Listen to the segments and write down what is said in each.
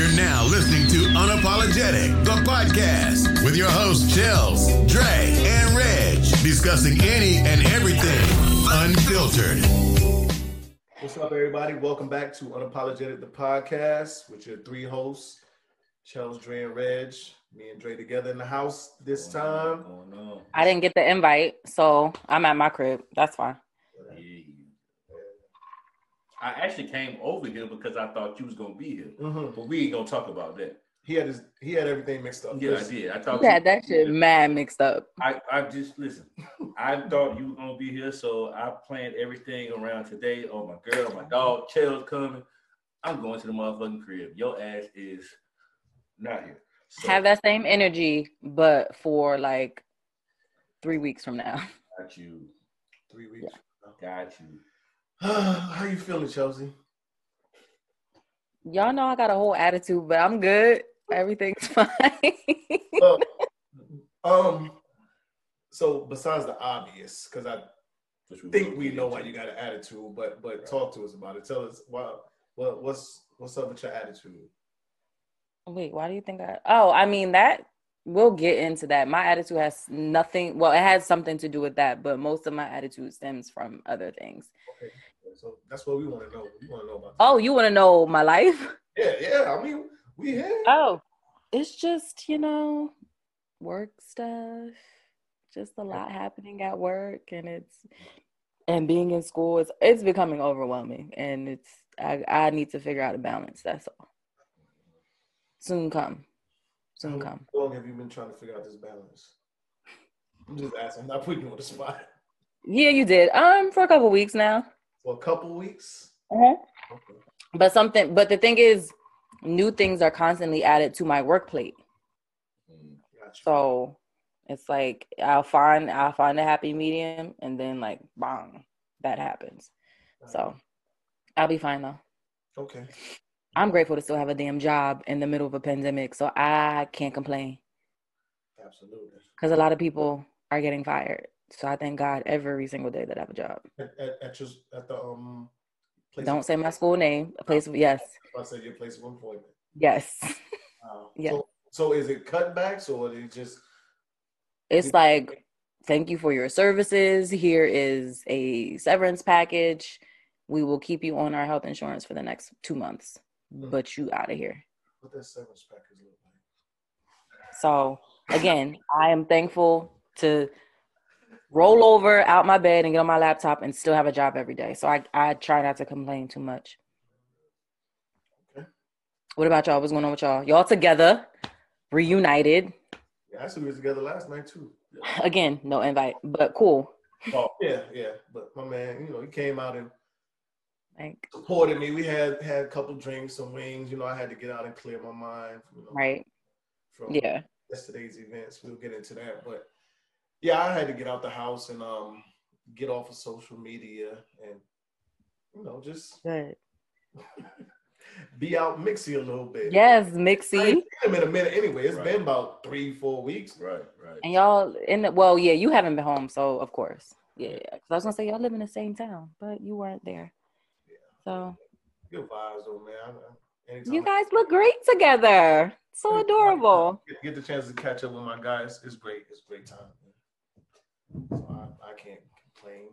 You're now listening to Unapologetic, the podcast, with your hosts, Chels, Dre, and Reg, discussing any and everything unfiltered. What's up, everybody? Welcome back to Unapologetic, the podcast, with your three hosts, Chels, Dre, and Reg. Me and Dre together in the house this time. I didn't get the invite, so I'm at my crib. That's fine. I actually came over here because I thought you was gonna be here, Mhm. but we ain't gonna talk about that. He had his, he had everything mixed up. Yeah, I did. I thought You had that shit mad mixed up. I, I just listen. I thought you were gonna be here, so I planned everything around today. Oh my girl, my dog, Chell's coming. I'm going to the motherfucking crib. Your ass is not here. So, Have that same energy, but for like three weeks from now. got you. Three weeks. Got you. How you feeling, Chelsea? Y'all know I got a whole attitude, but I'm good. Everything's fine. Well, um, so besides the obvious, because I think we know why you got an attitude, but but talk to us about it. Tell us why, what what's what's up with your attitude? Wait, why do you think I? Oh, I mean that we'll get into that. My attitude has nothing. Well, it has something to do with that, but most of my attitude stems from other things. Okay, so that's what we want to know. We want to know about. Oh, you want to know my life? Yeah, yeah. I mean, we here. Oh, it's just you know, work stuff. Just a lot happening at work, and it's and being in school. It's it's becoming overwhelming, and it's I I need to figure out a balance. That's all. Soon come, soon come. How long have you been trying to figure out this balance? I'm just asking. I'm not putting you on the spot. Yeah, you did. Um, for a couple weeks now. For a couple weeks. Uh-huh. Okay. But something, but the thing is, new things are constantly added to my work plate. Mm. Gotcha. So it's like I'll find I'll find a happy medium, and then like bang, that happens. So I'll be fine though. Okay. I'm grateful to still have a damn job in the middle of a pandemic, so I can't complain Absolutely. because a lot of people are getting fired. So I thank God every single day that I have a job. At, at, at your at the um. Place Don't say my school name. A place of yes, I said your place of employment. yes. Wow. Yeah. So, so is it cutbacks or is it just It's like, thank you for your services. Here is a severance package. We will keep you on our health insurance for the next two months, but you out of here. what that severance package look like? So again, I am thankful to roll over out my bed and get on my laptop and still have a job every day. So I, I try not to complain too much. Okay. What about y'all? What's going on with y'all? Y'all together, reunited. Yeah, I see we was together last night too. Again, no invite, but cool. Oh yeah, yeah. But my man, you know, he came out and Like, supported me. We had had a couple drinks, some wings. You know, I had to get out and clear my mind. You know, right? From Yeah. yesterday's events. We'll get into that, but yeah, I had to get out the house and um get off of social media and you know just Good. be out mixy a little bit. Yes, I Mixie. ain't seen him in a minute anyway. It's Right. been about three, four weeks. Right, right. And y'all in the well, yeah, you haven't been home, so of course. Yeah. Cause I was gonna say y'all live in the same town, but you weren't there. Yeah. So Good vibes though, man. I- I- anytime you I guys look great together. So adorable. get, get the chance to catch up with my guys, it's great. It's a great time. So I, I can't complain.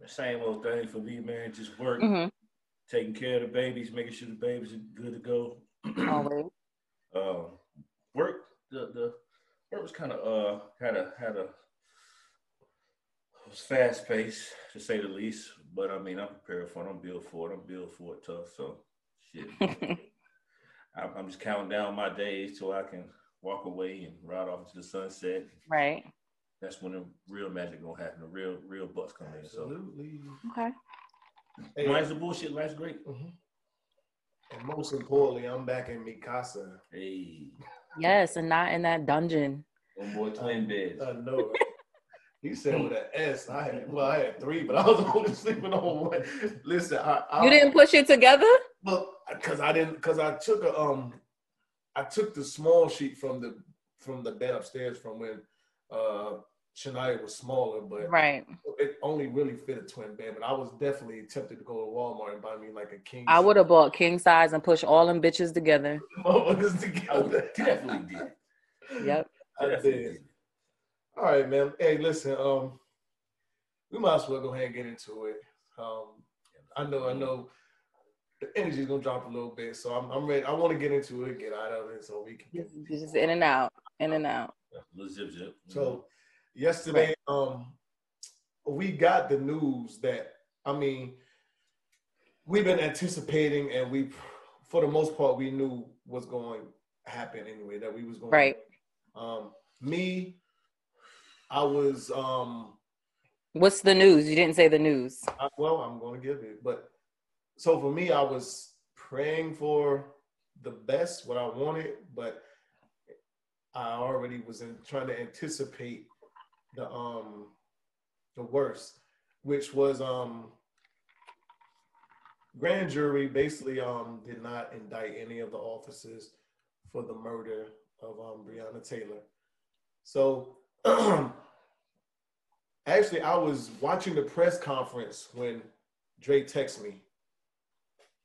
The same old thing for me, man. Just work, hmm taking care of the babies, making sure the babies are good to go. Always. uh, work the the work was kind of uh had a had a it was fast paced to say the least. But I mean, I'm prepared for it. I'm built for it. I'm built for it tough. So shit, I'm, I'm just counting down my days till I can walk away and ride off into the sunset. right. That's when the real magic gonna happen. The real real bucks come in. So Absolutely. Okay. Hey, life's the bullshit. Life's great. mhm. And most importantly, I'm back in Mikasa. Hey, Yes, and not in that dungeon. one boy twin beds. I know. right? He said with an S. I had well, I had three, but I was only sleeping on one. Listen, I, I You didn't push it together? Well, because I didn't, because I took a um, I took the small sheet from the from the bed upstairs from when uh Shania was smaller, but Right. it only really fit a twin bed. But I was definitely tempted to go to Walmart and buy me like a king. I would have bought king size and push all them bitches together. motherfuckers I together. definitely did. Yep. I Definitely did. did. All right, man. Hey, listen. Um, we might as well go ahead and get into it. Um, I know, I know, the energy's gonna drop a little bit, so I'm, I'm ready. I want to get into it, get out of it, so we can. Get, Just just in and out, in and out. Little zip zip. so yesterday, um, we got the news that I mean, we've been anticipating, and we, for the most part, we knew was going to happen anyway. That we was going Right. Um, me, I was um What's the news? You didn't say the news. I, well, I'm going to give it. But so for me, I was praying for the best, what I wanted, but I already was in, trying to anticipate the um the worst, which was um grand jury basically um did not indict any of the officers for the murder of um Breonna Taylor. So actually I was watching the press conference when Drake texted me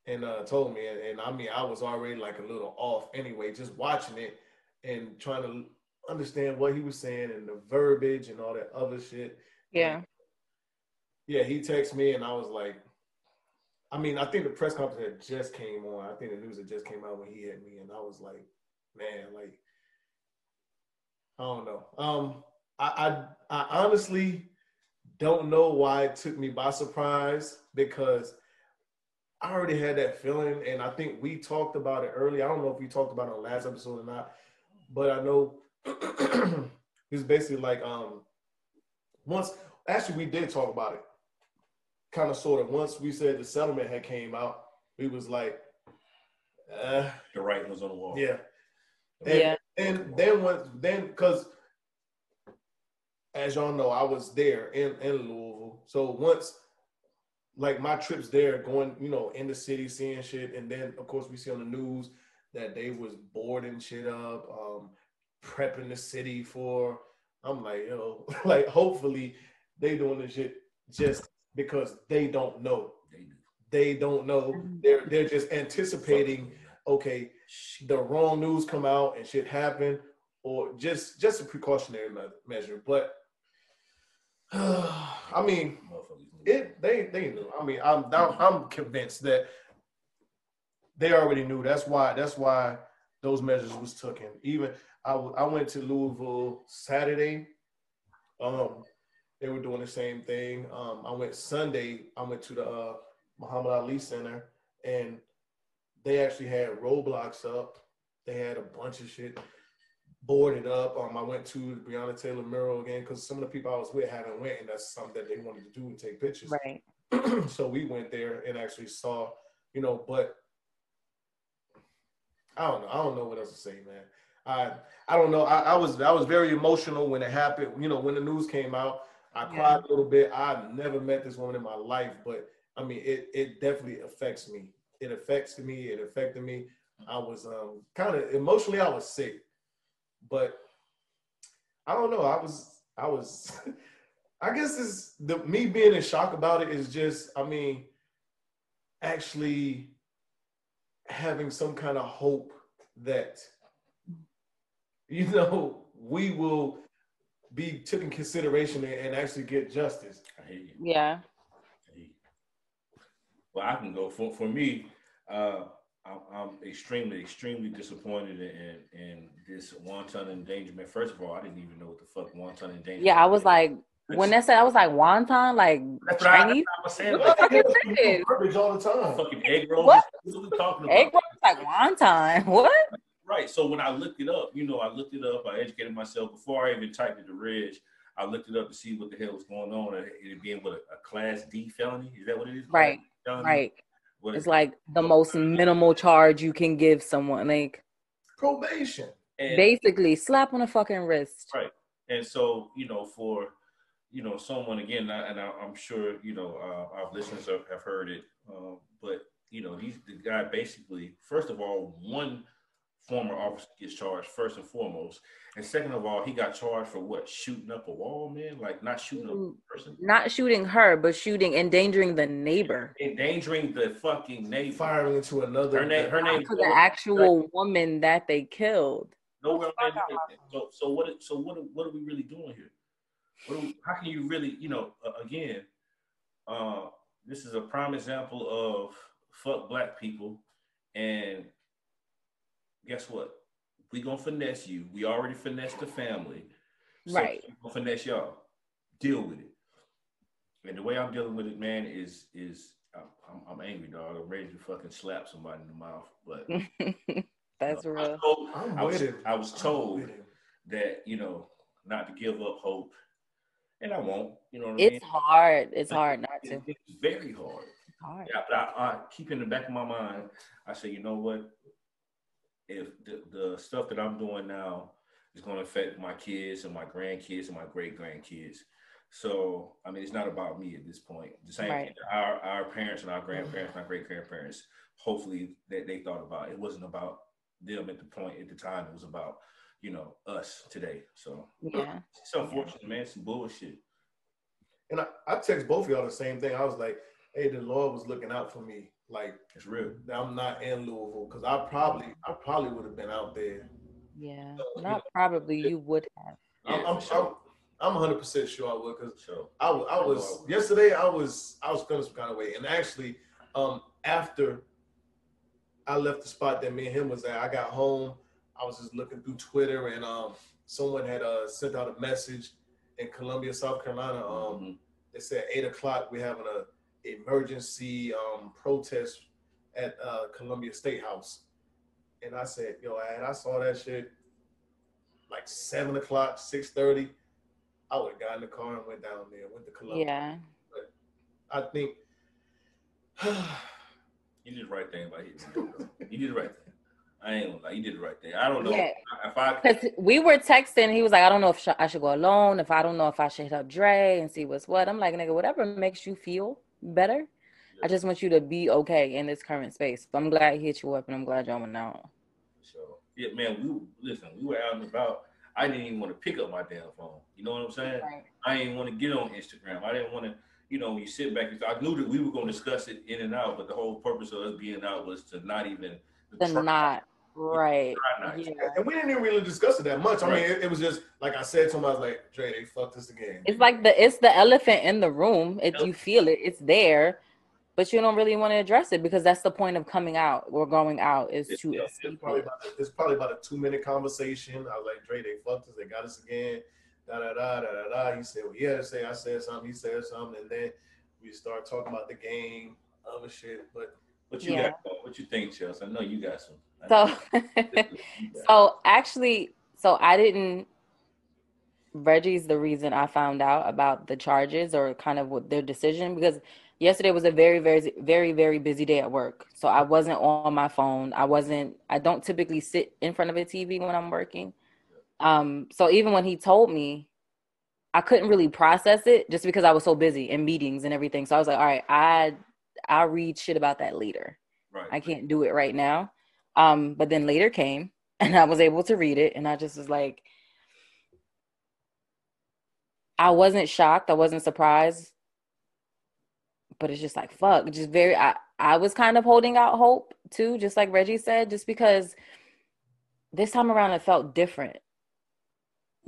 and uh, told me, and, and I mean, I was already like a little off anyway, just watching it and trying to understand what he was saying and the verbiage and all that other shit. Yeah. Yeah, he texted me, and I was like, I mean, I think the press conference had just came on. I think the news had just came out when he hit me, and I was like, man, like, I don't know. Um, I, I, I honestly don't know why it took me by surprise because I already had that feeling, and I think we talked about it early. I don't know if we talked about it on the last episode or not, but I know it's basically like um once actually we did talk about it, kind of sort of. Once we said the settlement had came out, we was like, uh, The writing was on the wall. yeah, and, Yeah. and then once then because as y'all know, I was there in, in Louisville. So once like my trips there, going, you know, in the city, seeing shit, and then of course we see on the news that they was boarding shit up, um, prepping the city for I'm like, yo, like hopefully they doing this shit just because they don't know. They do. They don't know. Mm-hmm. They're they're just anticipating, okay, the wrong news come out and shit happen, or just just a precautionary measure. But I mean, it they they knew. I mean, I'm I'm, I'm convinced that they already knew. That's why that's why those measures was taken. Even I I went to Louisville Saturday. Um, they were doing the same thing. Um, I went Sunday. I went to the uh, Muhammad Ali Center, and they actually had roadblocks up. They had a bunch of shit boarded up. Um, I went to the Breonna Taylor mural again because some of the people I was with hadn't went, and that's something that they wanted to do and take pictures. Right. so we went there and actually saw, you know, but I don't know. I don't know what else to say, man. I I don't know. I, I was I was very emotional when it happened. You know, when the news came out, I Yeah. cried a little bit. I've never met this woman in my life, but I mean, it it definitely affects me. It affects me. It affected me. I was um kind of emotionally, I was sick, but I don't know. I was I was. I guess it's the me being in shock about it is just. I mean, actually having some kind of hope that you know we will be taken consideration and, and actually get justice. I hear you. Yeah. I hear you. Well, I can go for for me. Uh, I'm, I'm extremely, extremely disappointed in in this wanton endangerment. First of all, I didn't even know what the fuck wanton endangerment. Yeah. I was like, when they said, I was like, wonton, like That's what I, Chinese I was saying. What Like, the fuck is this? Garbage all the time. fucking egg rolls. What? What are we talking about? egg rolls, like wonton. What? Right. So when I looked it up, you know, I looked it up. I educated myself before I even typed it to Reg. I looked it up to see what the hell was going on. and It being what a, a class D felony. Is that what it is? Right. Class D felony? Right. What It's is- like the most minimal charge you can give someone. Like Probation. and, basically slap on the fucking wrist. Right. and so you know for you know someone again, and I- and I, I'm sure you know uh, our listeners have, have heard it, um, but you know these the guy basically first of all one former officer gets charged first and foremost. And second of all, he got charged for what? Shooting up a wall, man? Like not shooting Mm. a person. Not shooting her, but shooting, endangering the neighbor. Endangering the fucking neighbor. Firing into another. Her name her name To the actual woman that they killed. nowhere on. So so what so what are- what are we really doing here? What are we, how can you really, you know, uh, again, uh, this is a prime example of fuck black people and guess what? We gonna finesse you. We already finessed the family. So Right. we gonna finesse y'all. Deal with it. And the way I'm dealing with it, man, is is I'm, I'm, I'm angry, dog. I'm ready to fucking slap somebody in the mouth. But That's I was real. I'm I was, with him. I was told that you know not to give up hope, and I won't. You know what I mean? It's hard. It's hard not to. It's very hard. It's hard. Yeah, but I, I keep in the back of my mind. I say, you know what? If the, the stuff that I'm doing now is going to affect my kids and my grandkids and my great grandkids, so I mean, it's not about me at this point. The same Right. thing our our parents and our grandparents, my great grandparents, hopefully that they thought about. It wasn't about them at the point at the time. It was about you know us today. So Yeah. it's unfortunate, man. It's some bullshit. And I, I text both of y'all the same thing. I was like, hey, the Lord was looking out for me. Like It's real. I'm not in Louisville because I probably I probably would have been out there. Yeah. So, Not probably. You would have. I'm Yeah, I'm, sure. I'm I'm 100 percent sure I would because So I, wa- I was yesterday. I was I was feeling some kind of way, and actually, um, after I left the spot that me and him was at, I got home. I was just looking through Twitter, and um, someone had uh sent out a message in Columbia, South Carolina. Um, mhm. they said eight o'clock we're having a emergency um protest at uh Columbia State House, and I said, yo, and I saw that shit like seven o'clock, six thirty. I would have got in the car and went down there, went to Columbia. Yeah. But I think You did the right thing by hitting. You did the right thing. I ain't gonna lie. You did the right thing. I don't know Yeah. if I. Because we were texting, he was like, I don't know if sh- I should go alone, if I don't know if I should hit up Dre and see what's what. I'm like, nigga, whatever makes you feel better. I just want you to be okay in this current space. So I'm glad he hit you up and I'm glad y'all went out. So yeah, man. We listen. We were out and about. I didn't even want to pick up my damn phone. You know what I'm saying? Right. I didn't want to get on Instagram. I didn't want to. You know, when you sit back, I knew that we were going to discuss it in and out, but the whole purpose of us being out was to not even try- not. Right. try not to. Yeah. and we didn't even really discuss it that much. I Right. mean, it, it was just like I said to him, I was like, Dre, they fucked us again. It's like the it's the elephant in the room. If you feel it, it's there, but you don't really want to address it because that's the point of coming out or going out is to Yeah, It's probably it. about it's probably about a two minute conversation. I was like, Dre, they fucked us, they got us again. Da da da da da da. He said Well, he had to say. I said something. He said something, and then we start talking about the game, other shit. But What you Yeah. got? though? What you think, Chelsea? I know you got some. So know you got So actually, so I didn't. Reggie's the reason I found out about the charges or kind of what their decision because yesterday was a very, very, very, very busy day at work. So I wasn't on my phone. I wasn't. I don't typically sit in front of a TV when I'm working. Um. So even when he told me, I couldn't really process it just because I was so busy in meetings and everything. So I was like, all right, I I'll read shit about that later. right. I can't do it right now. Um, but then later came and I was able to read it and I just was like I wasn't shocked, I wasn't surprised. But it's just like fuck, just very I I was kind of holding out hope too, just like Reggie said, just because this time around it felt different.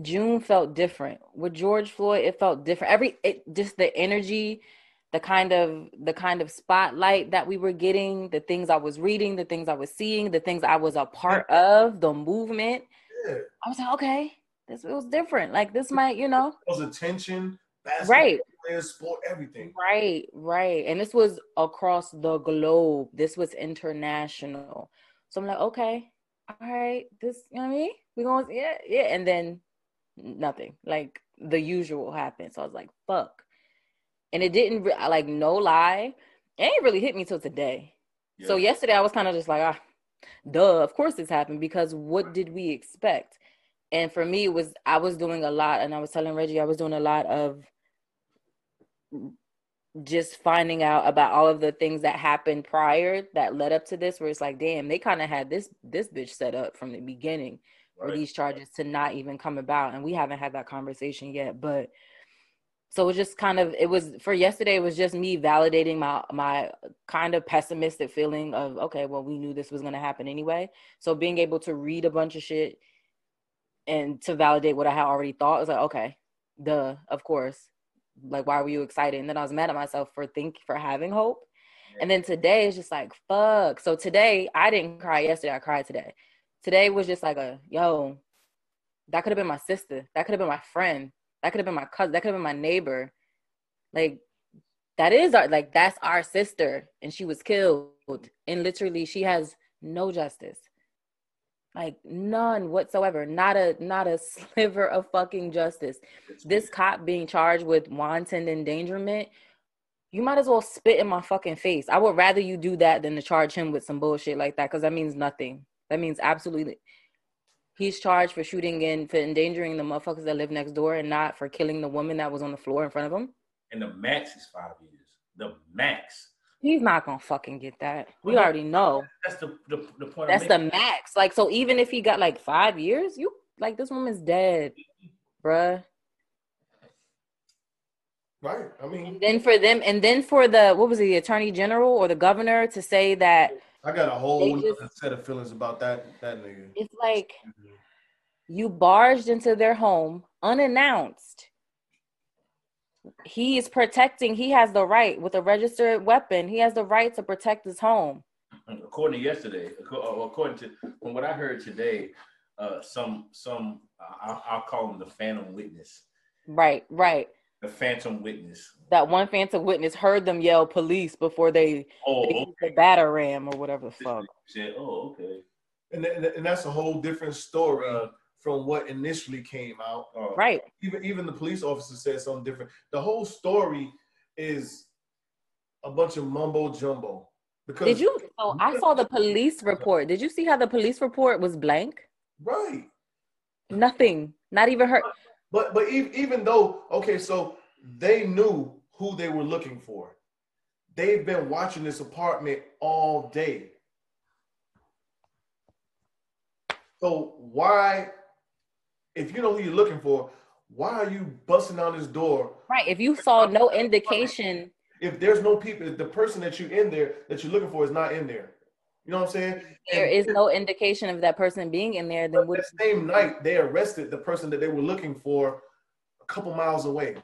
June felt different. With George Floyd, it felt different. Every it just the energy, the kind of the kind of spotlight that we were getting, the things I was reading, the things I was seeing, the things I was a part of, the movement. yeah, I was like, okay, this it was different. Like this might, you know, it was attention, basketball right, players, sport, everything. right, right. And this was across the globe. This was international. So I'm like, okay, all right, this, you know what I mean? We going, yeah, yeah. And then nothing, like the usual happened. So I was like, fuck. And it didn't, re- like, no lie, it ain't really hit me till today. So yesterday I was kind of just like, ah, duh, of course this happened because what did we expect? And for me, it was I was doing a lot, and I was telling Reggie I was doing a lot of just finding out about all of the things that happened prior that led up to this where it's like damn they kind of had this this bitch set up from the beginning for these charges to not even come about and we haven't had that conversation yet but so it was just kind of it was for yesterday it was just me validating my my kind of pessimistic feeling of okay well we knew this was going to happen anyway. So being able to read a bunch of shit and to validate what i had already thought was like okay duh of course. Like why were you excited? And then i was mad at myself for think for having hope. And then today is just like fuck. So today i didn't cry yesterday i cried today. Today was just like a yo that could have been my sister. That could have been my friend that could have been my cousin that could have been my neighbor. Like that is our like that's our sister and she was killed. And literally she has no justice. Like none whatsoever. Not a not a sliver of fucking justice. This cop being charged with wanton endangerment you might as well spit in my fucking face. I would rather you do that than to charge him with some bullshit like that because that means nothing. That means absolutely he's charged for shooting in for endangering the motherfuckers that live next door and not for killing the woman that was on the floor in front of him And the max is five years. The max. he's not gonna fucking get that we Well, already know That's the the, the point. that's I'm the max like so even if he got like five years you like this woman's dead bruh Right. I mean, And then for them, and then for the what was it, the attorney general or the governor to say that I got a whole just- set of feelings about that that nigga. it's like you barged into their home unannounced. He is protecting. He has the right with a registered weapon. He has the right to protect his home. according to yesterday, uh, according to from what I heard today, uh, some some I'll, I'll call him the phantom witness. Right, right. The phantom witness. That one phantom witness heard them yell police before they, Oh, they okay. the batter ram or whatever the fuck. Said, oh, okay. And, th- and that's a whole different story uh, from what initially came out. Oh, Right. Even even the police officer said something different. The whole story is a bunch of mumbo jumbo. Because Did you? So I saw the police report. Did you see how the police report was blank? right? Nothing. Not even her. But but e- even though okay, so they knew who they were looking for. They've been watching this apartment all day. So why, if you know who you're looking for, why are you busting down this door? Right. If you saw no indication, If there's no people, if the person that you're in there that you're looking for is not in there. You know what I'm saying? there And is no indication of that person being in there, then But what? that same night, they arrested the person that they were looking for a couple miles away,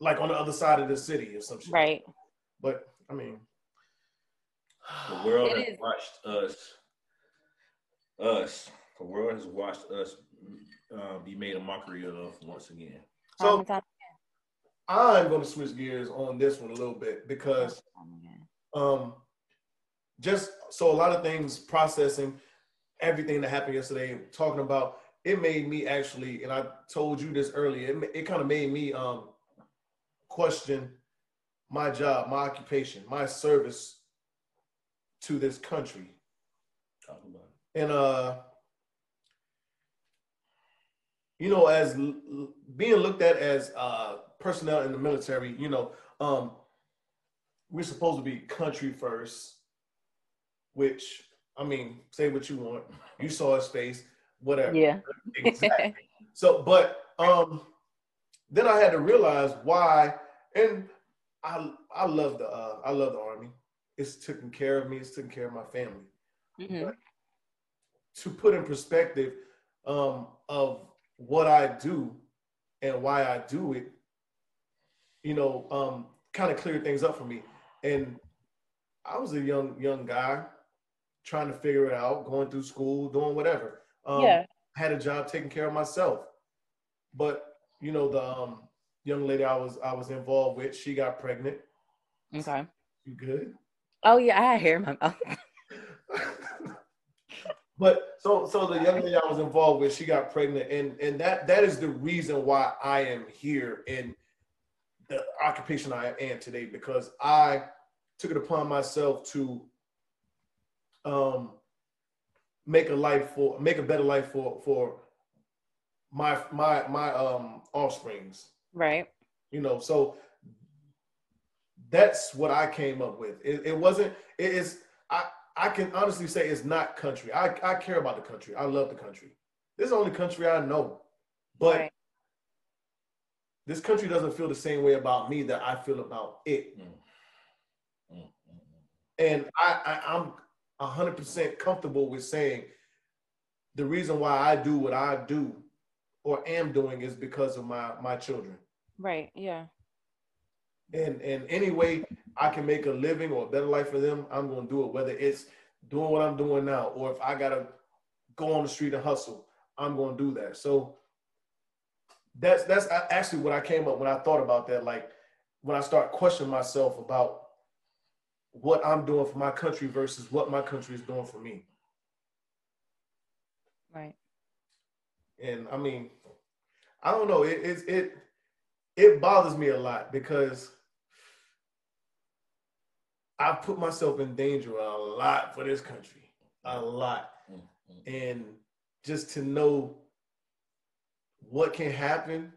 like on the other side of the city or some shit. Right. But I mean, The world has is. watched us. Us. The world has watched us uh, be made a mockery of once again. So I'm going to switch gears on this one a little bit because um, just so a lot of things processing everything that happened yesterday, talking about it made me actually, and I told you this earlier, it, it kind of made me um, question my job, my occupation, my service to this country. Talk about it. and uh you know as l- being looked at as uh personnel in the military you know um we're supposed to be country first which i mean say what you want. You saw his face whatever. Yeah. exactly. So but um then i had to realize why and i i love the uh i love the army. It's taking care of me. It's taking care of my family. Mhm. to put in perspective um, of what I do and why I do it, you know, um, kind of cleared things up for me. And I was a young young guy trying to figure it out, going through school, doing whatever. Um, yeah. had a job taking care of myself, but you know, the um, young lady I was I was involved with, she got pregnant. Okay. You good? Oh yeah, I had hair in my mouth. but so so the young lady I was involved with, she got pregnant, and and that that is the reason why I am here in the occupation I am today because I took it upon myself to um, make a life for make a better life for for my my my um offsprings. Right. You know, so that's what I came up with. It, it wasn't. It is. I I can honestly say it's not country. I I care about the country. I love the country. This is the only country I know, but. Right. This country doesn't feel the same way about me that I feel about it. Mm. mm, mm, mm. And I, I, am 100% comfortable with saying the reason why I do what I do or am doing is because of my my children. Right. Yeah. And and any way I can make a living or a better life for them, I'm going to do it. Whether it's doing what I'm doing now or if I gotta go on the street and hustle, I'm going to do that. So that's that's actually what I came up when I thought about that. Like when I start questioning myself about what I'm doing for my country versus what my country is doing for me. Right. And I mean, I don't know. It it it, it bothers me a lot because I've put myself in danger a lot for this country, a lot, Mm, mm. and just to know what can happen,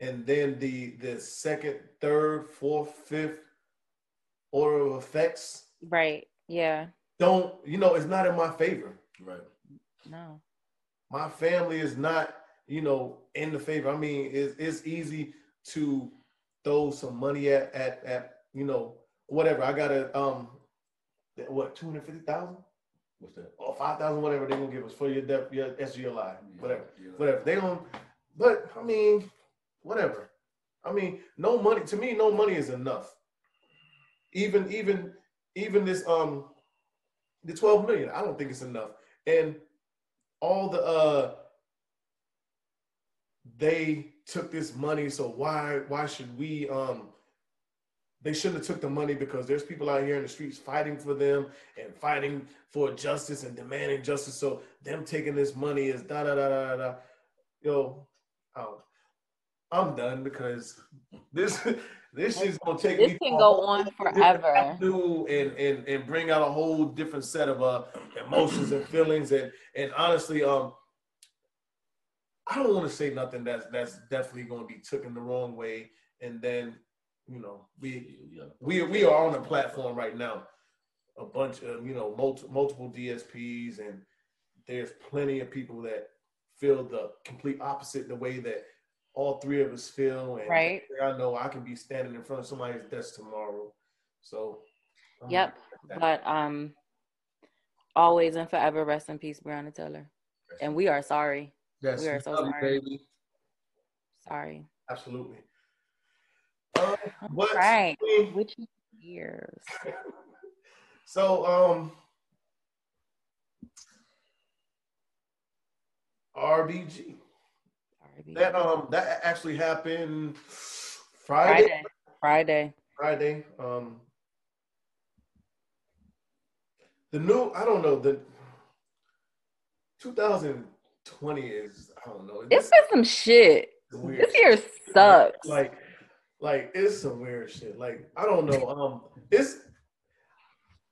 and then the the second, third, fourth, fifth order of effects Right. Yeah. don't you know it's not in my favor. Right. No. my family is not, you know, in the favor. I mean, it's, it's easy to throw some money at, at, at, you know, whatever. I got a, um, what, 250,000 What's that? or 5,000, whatever they're going to give us for your debt, your SGLI, whatever, Yeah. whatever. They don't, but I mean, whatever. I mean, no money, to me, no money is enough. Even, even, even this, um, the 12 million, I don't think it's enough. And all the uh they took this money so why why should we um they shouldn't have took the money because there's people out here in the streets fighting for them and fighting for justice and demanding justice so them taking this money is da da da da da, yo oh, i'm done because this this is gonna take This me can go on forever. and and and bring out a whole different set of uh emotions and feelings and and honestly um I don't want to say nothing that's that's definitely going to be taken the wrong way and then you know we we we are on a platform right now a bunch of you know multi, multiple DSPs and there's plenty of people that feel the complete opposite the way that all three of us feel and Right. I know I can be standing in front of somebody's desk tomorrow so um, Yep. But um, always and forever rest in peace, Breonna Taylor. And we are sorry. yes, we are so sorry. baby Sorry. absolutely uh, what Right. Which years? So um RBG. Sorry. That um that actually happened Friday. Friday. Friday. Friday. Um the new I don't know the 2020 is I don't know. It's been some shit. is weird This year shit. sucks. Like like it's some weird shit. Like I don't know. Um it's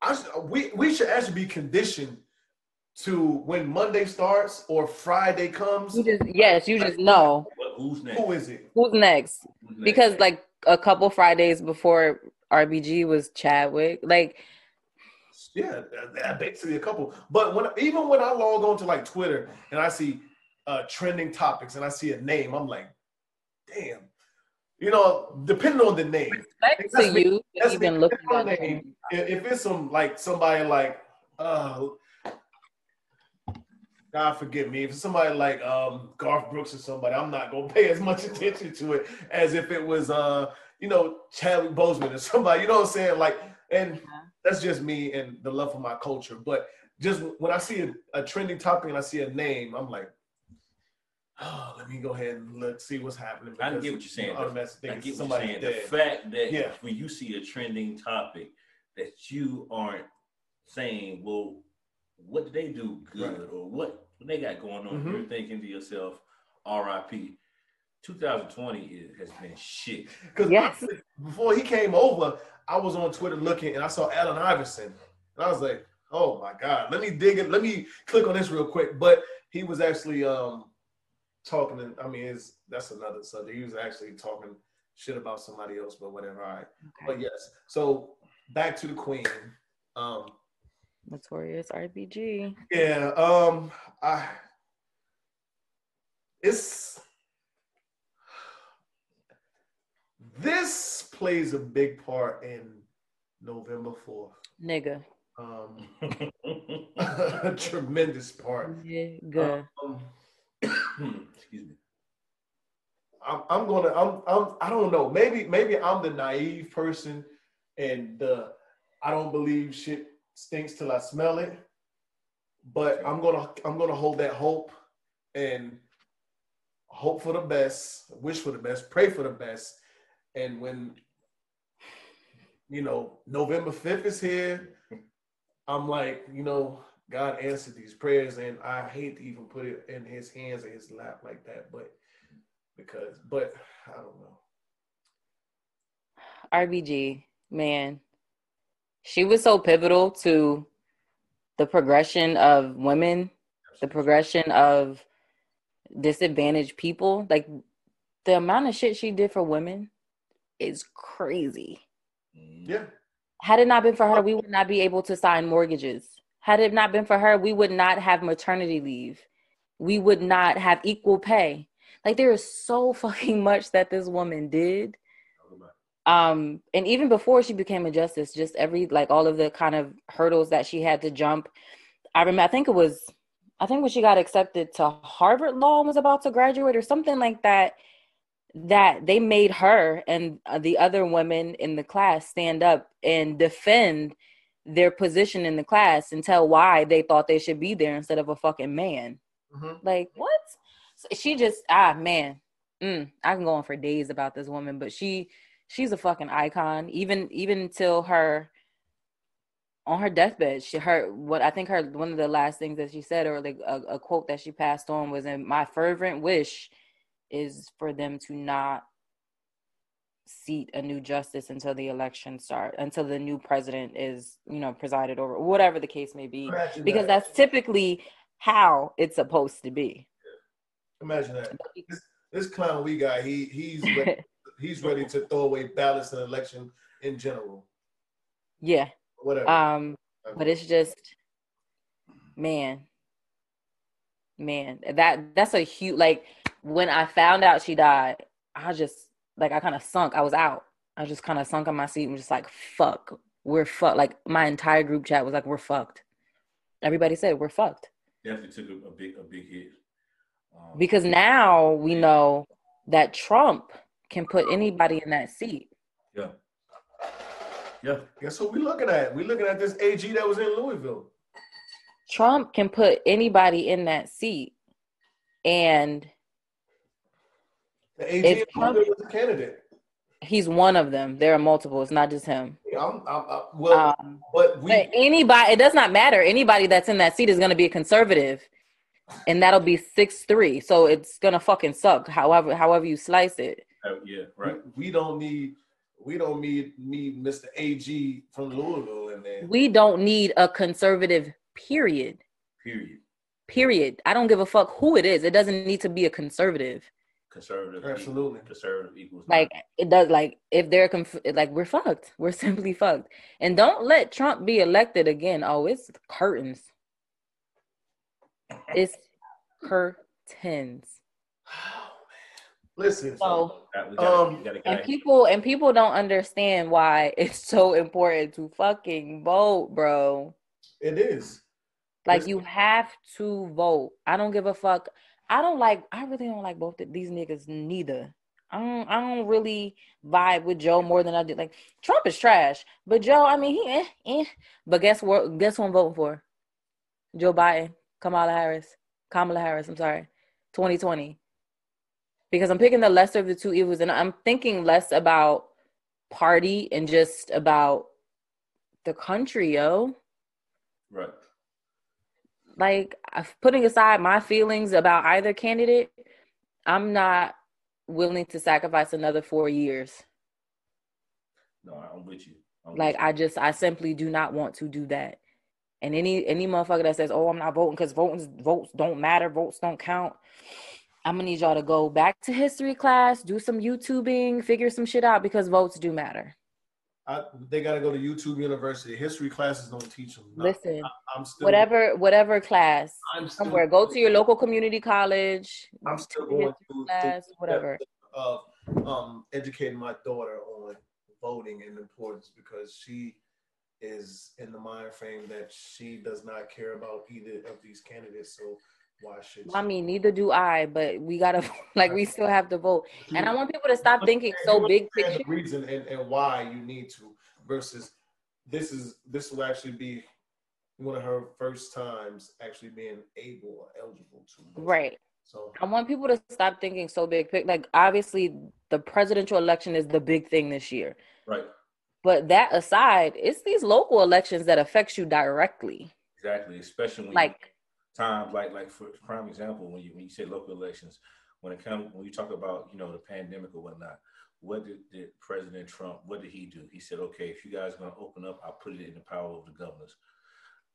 I sh- we we should actually be conditioned to when Monday starts or Friday comes. You just yes, you just know who's next? Who is it? who's next. Who's next? Because like a couple Fridays before RBG was Chadwick. Like Yeah, that- that basically a couple. But when even when I log on to like Twitter and I see uh trending topics and I see a name, I'm like, damn. You know, depending on the name. respect That's to me- you that's to me. even looking at the name, if if it's some like somebody like uh God forgive me, if it's somebody like um Garth Brooks or somebody, I'm not gonna pay as much attention to it as if it was uh you know Chadwick Boseman or somebody, you know what I'm saying? Like, and Yeah. that's just me and the love for my culture. But just when I see a, a trending topic and I see a name, I'm like, oh, let me go ahead and let's see what's happening. I because get what you're saying. I'm automatically I thinking get what you're saying. dead. The fact that Yeah. when you see a trending topic, that you aren't saying, "Well, what did they do good?" Right. or "What what they got going on?" Mhm. You're thinking to yourself, "R.I.P." 2020 is, has been shit. Because Yes. before he came over, I was on Twitter looking and I saw Allen Iverson. And I was like, oh my God, let me dig it. Let me click on this real quick. But he was actually um talking, and I mean, it's, that's another subject. He was actually talking shit about somebody else, but whatever. All right. Okay. But yes. So back to the queen. Um, Notorious RBG. yeah. Um, I. It's. This plays a big part in November fourth. Nigga. Um, a tremendous part. Nigga. Um, Excuse me. I'm, I'm gonna I'm, I'm I don't know maybe maybe I'm the naive person and the I don't believe shit stinks till I smell it but I'm gonna I'm gonna hold that hope and hope for the best wish for the best pray for the best and when you know November 5th is here I'm like you know God answered these prayers and I hate to even put it in his hands or his lap like that but because but I don't know. RBG, man. She was so pivotal to the progression of women, the progression of disadvantaged people. Like the amount of shit she did for women is crazy. Mm-hmm. Yeah. Had it not been for her, we would not be able to sign mortgages. Had it not been for her, we would not have maternity leave. We would not have equal pay. Like there is so fucking much that this woman did. Um, and even before she became a justice, just every like all of the kind of hurdles that she had to jump. I remember, I think it was, I think when she got accepted to Harvard Law and was about to graduate or something like that, that they made her and uh, the other women in the class stand up and defend their position in the class and tell why they thought they should be there instead of a fucking man. Mhm. Like what? So she just ah man, mm, I can go on for days about this woman, but she she's a fucking icon. Even even until her on her deathbed, she her what I think her one of the last things that she said or like a, a quote that she passed on was, "In my fervent wish is for them to not." seat a new justice until the election start until the new president is you know presided over whatever the case may be Imagine because that. that's typically how it's supposed to be imagine that. This, this clown we got, he he's he's ready to throw away ballots in election in general. yeah Whatever. um but it's just man man that that's a huge like when i found out she died i just like i kind of sunk i was out i just kind of sunk on my seat and just like fuck we're fucked like my entire group chat was like we're fucked everybody said we're fucked Definitely took a, a big a big hit. Um, because now we know that trump can put anybody in that seat yeah, yeah, Guess what we looking at? We looking at this AG that was in Louisville. trump can put anybody in that seat and The AG Louisville was a candidate. he's one of them there are multiple it's not just him Yeah, I'm, I'm, i well, um, but we But anybody, it does not matter. Anybody that's in that seat is going to be a conservative, and that'll be six three. So it's gonna fucking suck. However, however you slice it. Uh, yeah, right. we don't need we don't need need Mr. AG from Louisville in there. We don't need a conservative. Period. Period. Period. I don't give a fuck who it is. It doesn't need to be a conservative. Conservative. Absolutely. Conservative equals Like it does. Like if they're conf- like we're fucked. We're simply fucked. And don't let Trump be elected again. Oh, it's curtains. It's curtains. Listen, So. That- we gotta, Um, we gotta, and people and people don't understand why it's so important to fucking vote, bro. it is. Like Listen. you have to vote. I don't give a fuck. I don't like. I really don't like both of these niggas neither. I don't. I don't really vibe with Joe more than I did. Like Trump is trash, but Joe. I mean, he eh, eh. But guess what? Guess who I'm voting for? Joe Biden, Kamala Harris, Kamala Harris. I'm sorry, 2020. Because I'm picking the lesser of the two evils, and I'm thinking less about party and just about the country, yo right. like putting aside my feelings about either candidate, I'm not willing to sacrifice another four years. No, I'm with you. I'm Like with you. I just, I simply do not want to do that. And any any motherfucker that says, "Oh, I'm not voting because voting votes don't matter, votes don't count," I'm gonna need y'all to go back to history class, do some YouTubing, figure some shit out because votes do matter. I, they got to go to YouTube University. History classes don't teach them. No, Listen, I, am still whatever whatever class, I'm still, somewhere. Go to your local community college. I'm still going through class, through whatever. Of um, educating my daughter on voting and importance because she is in the mind frame that she does not care about either of these candidates. So why should she? I mean, neither do I, but we gotta like we still have to vote. And I want people to stop thinking so big picture. The reason and, and why you need to versus this is this will actually be one of her first times actually being able or eligible to vote. Right. So I want people to stop thinking so big. Like obviously the presidential election is the big thing this year. Right. But that aside, it's these local elections that affects you directly. Exactly. Especially Like times like like for prime example when you when you say local elections when it comes when you talk about you know the pandemic or whatnot what did, did president trump what did he do he said okay if you guys are going to open up i'll put it in the power of the governors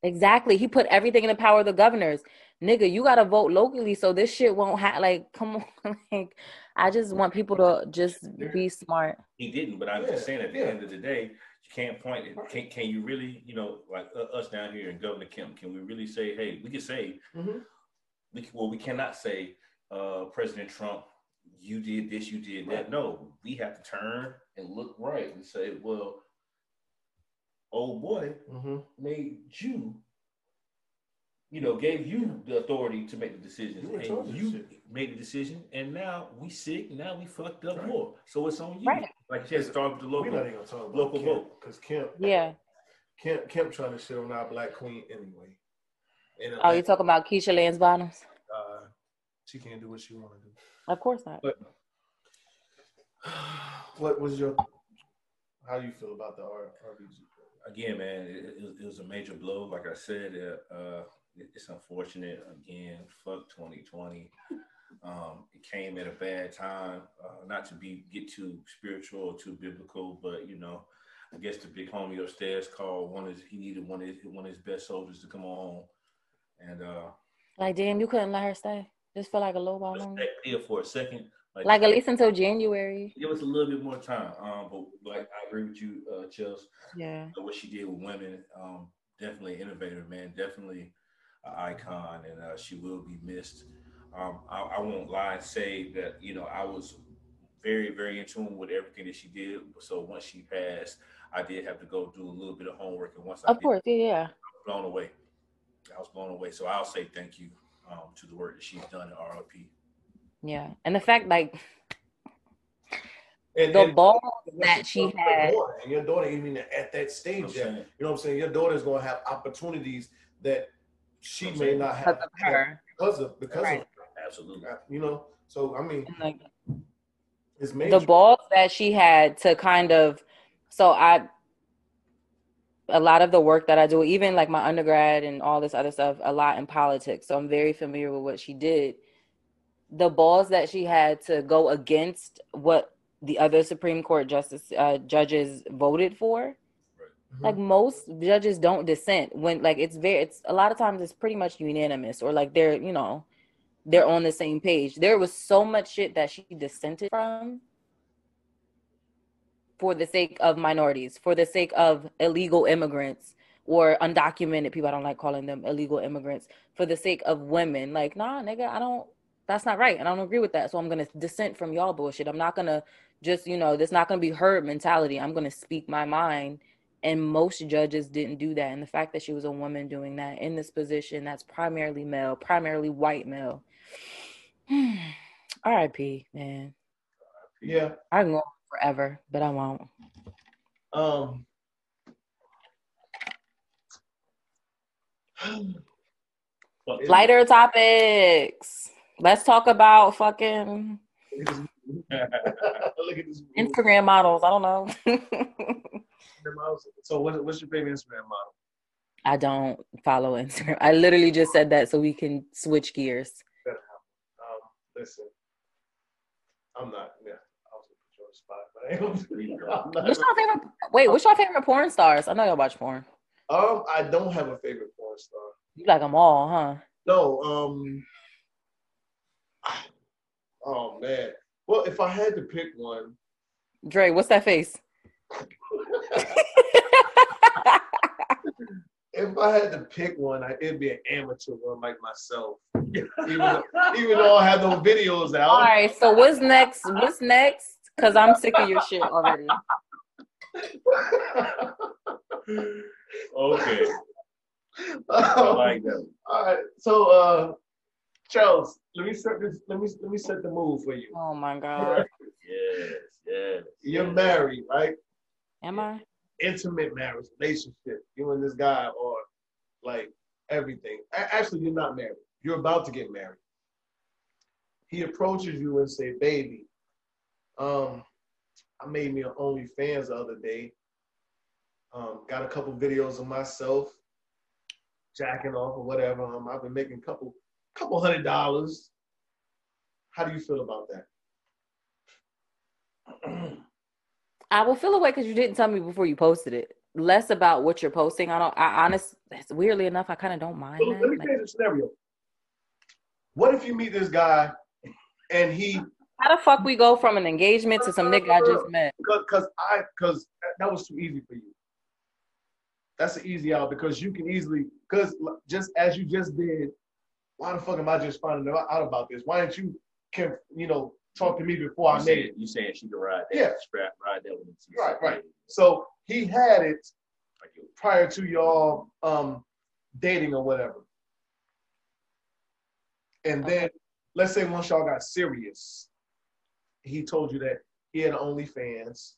exactly. He put everything in the power of the governors. Nigga, you gotta vote locally so this shit won't have like come on. like I just want people to just be smart. he didn't but i'm Yeah, just saying at the yeah. end of the day you can't point it can, can you really you know like uh, us down here in governor kemp can we really say hey we can say Mhm. we can, well we cannot say uh president trump you did this you did that no we have to turn and look right and say well oh boy Mhm. made you, you know, gave you the authority to make the decisions. You and you. Made a decision, and now we sick. Now we fucked up Right. more. So it's on you. Right. Like you said, start with the We're not local. even gonna talk about local Kemp, vote. because Kemp, Yeah. Kemp, Kemp trying to shit on our black queen anyway. And Oh, you talking about Keisha Lance Bottoms? uh, she can't do what she want to do. Of course not. But what was your? How do you feel about the R- RBG? Again, man, it, it, was- it was a major blow. Like I said, uh, uh, it's unfortunate. Again, fuck 2020. Um, it came at a bad time. Uh, not to be get too spiritual or too biblical, but you know, I guess the big homie upstairs called one of his, he needed one of his, one of his best soldiers to come on home, and uh, Like, damn, you couldn't let her stay. Just feel like a little ball just longer. stay here for a second. Like at least until January. give us a little bit more time. Um, but like I agree with you, uh, Chels. Yeah. what she did with women, um, definitely innovative, man. Definitely an icon, and uh, she will be missed. Um, I, I won't lie and say that you know I was very, very in tune with everything that she did. So once she passed, I did have to go do a little bit of homework, and once I Of did, course. Yeah. Yeah. Was blown away. I was blown away. So I'll say thank you um, to the work that she's done at RLP. Yeah. And the fact, like, And, the and- balls and that she had. daughter, and your daughter ain't even at that You know stage what yet. You know what I'm saying? Your daughter's gonna have opportunities that she I'm may saying. not Because have of her. because of because Right. of Absolutely. You know, so I mean, like, it's major. the balls that she had to kind of so i a lot of the work that i do even like my undergrad and all this other stuff a lot in politics so i'm very familiar with what she did the balls that she had to go against what the other supreme court justice uh, judges voted for like most judges don't dissent when like it's very it's a lot of times it's pretty much unanimous or like they're you know they're on the same page. There was so much shit that she dissented from for the sake of minorities for the sake of illegal immigrants or undocumented people. I don't like calling them illegal immigrants for the sake of women. Like nah nigga i don't that's not right. And i don't agree with that. So i'm gonna dissent from y'all bullshit. I'm not gonna just you know there's not gonna be herd mentality. I'm gonna speak my mind. And most judges didn't do that. And the fact that she was a woman doing that in this position that's primarily male primarily white male rip man yeah. i can go on forever but i won't Um. Lighter topics let's talk about fucking Look at this. Look at this. instagram models i don't know So, what, what's your favorite Instagram model? i don't follow instagram i literally just said that so we can switch gears listen, I'm not. Yeah, I was gonna put you on the spot, but I ain't. I'm not- what's your favorite wait what's your favorite porn stars i know y'all watch porn Um, I don't have a favorite porn star. you like them all huh No, um, Oh man. Well, if I had to pick one, Dre, what's that face? if I had to pick one, I, it'd be an amateur one like myself. Even, though, even though I have no videos out. All right, so what's next? What's next? Cause I'm sick of your shit already. Okay. I Um, like that. all right. So uh Charles, let me set this let me let me set the mood for you. Oh my god. Yes, yes. You're yes. married, right? Am I? Intimate marriage, relationship. You and this guy are like everything. A- Actually, you're not married. You're about to get married. He approaches you and say, "Baby, um, I made me an OnlyFans the other day. Um, got a couple videos of myself jacking off or whatever. Um, I've been making a couple couple hundred dollars. How do you feel about that?" I will feel away because you didn't tell me before you posted it. Less about what you're posting. I don't. I honest. Weirdly enough, I kind of don't mind So let me. Like, change the scenario. What if you meet this guy and he how the fuck we go from an engagement to some nigga I just met? because I because that was too easy for you. That's an easy out because you can easily because just as you just did. Why the fuck am I just finding out about this? Why didn't you can you know talk to me before I You made it? you saying she can ride that? Yeah. Strap, ride that one. into Right, right. So he had it prior to y'all um dating or whatever. And then let's say once y'all got serious, he told you that he had OnlyFans.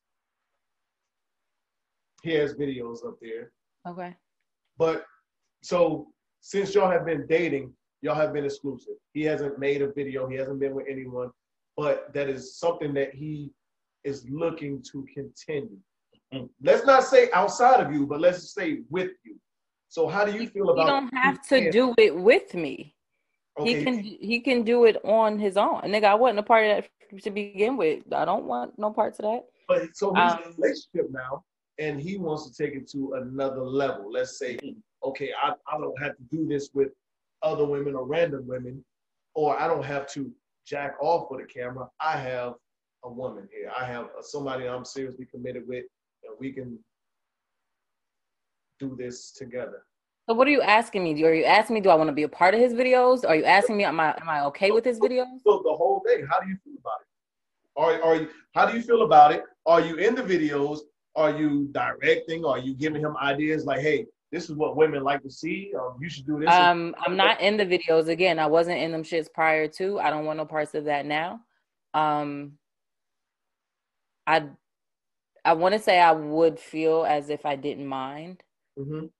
He has videos up there. Okay. But so since y'all have been dating, y'all have been exclusive. He hasn't made a video, he hasn't been with anyone, but that is something that he is looking to continue. Mm-hmm. Let's not say outside of you, but let's just say with you. So how do you feel He about don't have to do it with me. Okay, He can he can do it on his own. Nigga, I wasn't a part of that to begin with. I don't want no parts of that. But so he's in Um, a relationship now, and he wants to take it to another level. Let's say, okay, I, I don't have to do this with other women or random women, or I don't have to jack off for the camera. I have a woman here. I have somebody I'm seriously committed with, and we can do this together. So what are you asking me? Are you asking me do I want to be a part of his videos? Are you asking me am I am I okay with his videos? So the whole thing, how do you feel about it? Are, are you, how do you feel about it? Are you in the videos? Are you directing? Are you giving him ideas like, hey, this is what women like to see? Um, you should do this. Um, I'm not in the videos again. I wasn't in them shits prior to. I don't want no parts of that now. Um, I I want to say I would feel as if I didn't mind Mhm.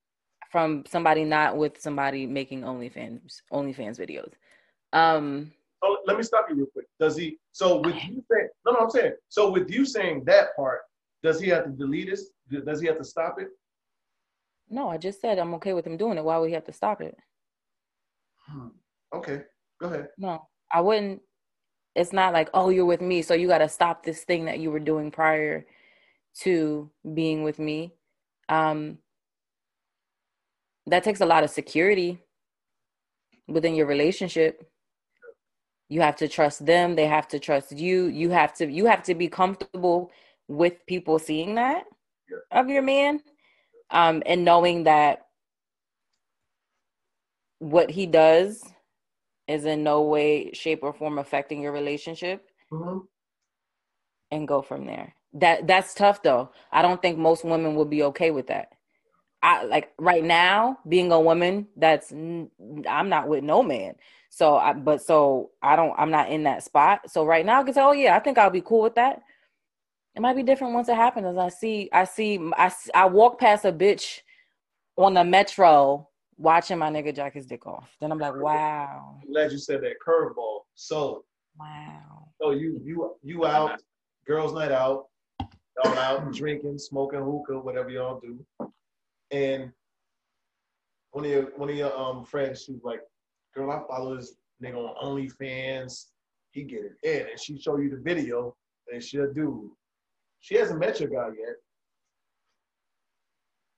From somebody not with somebody making OnlyFans OnlyFans videos. Um, Oh, let me stop you real quick. Does he? So with you saying, no, no, I'm saying. So with you saying that part, does he have to delete it? Does he have to stop it? no, I just said I'm okay with him doing it. Why would he have to stop it? Hmm. Okay, go ahead. No, I wouldn't. It's not like, oh, you're with me, so you got to stop this thing that you were doing prior to being with me. Um, that takes a lot of security within your relationship. You have to trust them, they have to trust you. You have to you have to be comfortable with people seeing that Yeah. of your man. Um, and knowing that what he does is in no way, shape, or form affecting your relationship Mhm. and go from there. That that's tough though. I don't think most women would be okay with that. I like right now being a woman that's I'm not with no man. So I but so I don't I'm not in that spot. So right now I can say oh yeah, I think I'll be cool with that. It might be different once it happens. As I see I see I walk past a bitch on the metro watching my nigga jack his dick off. Then I'm like, wow. I'm glad you said that curveball. So, Wow. so you you you out, girls' night out, y'all out drinking, smoking hookah, whatever y'all do, and one of your one of your um friends, she was like, "Girl, I follow this nigga on OnlyFans. He get it in, and she show you the video, and she'll do. She hasn't met your guy yet.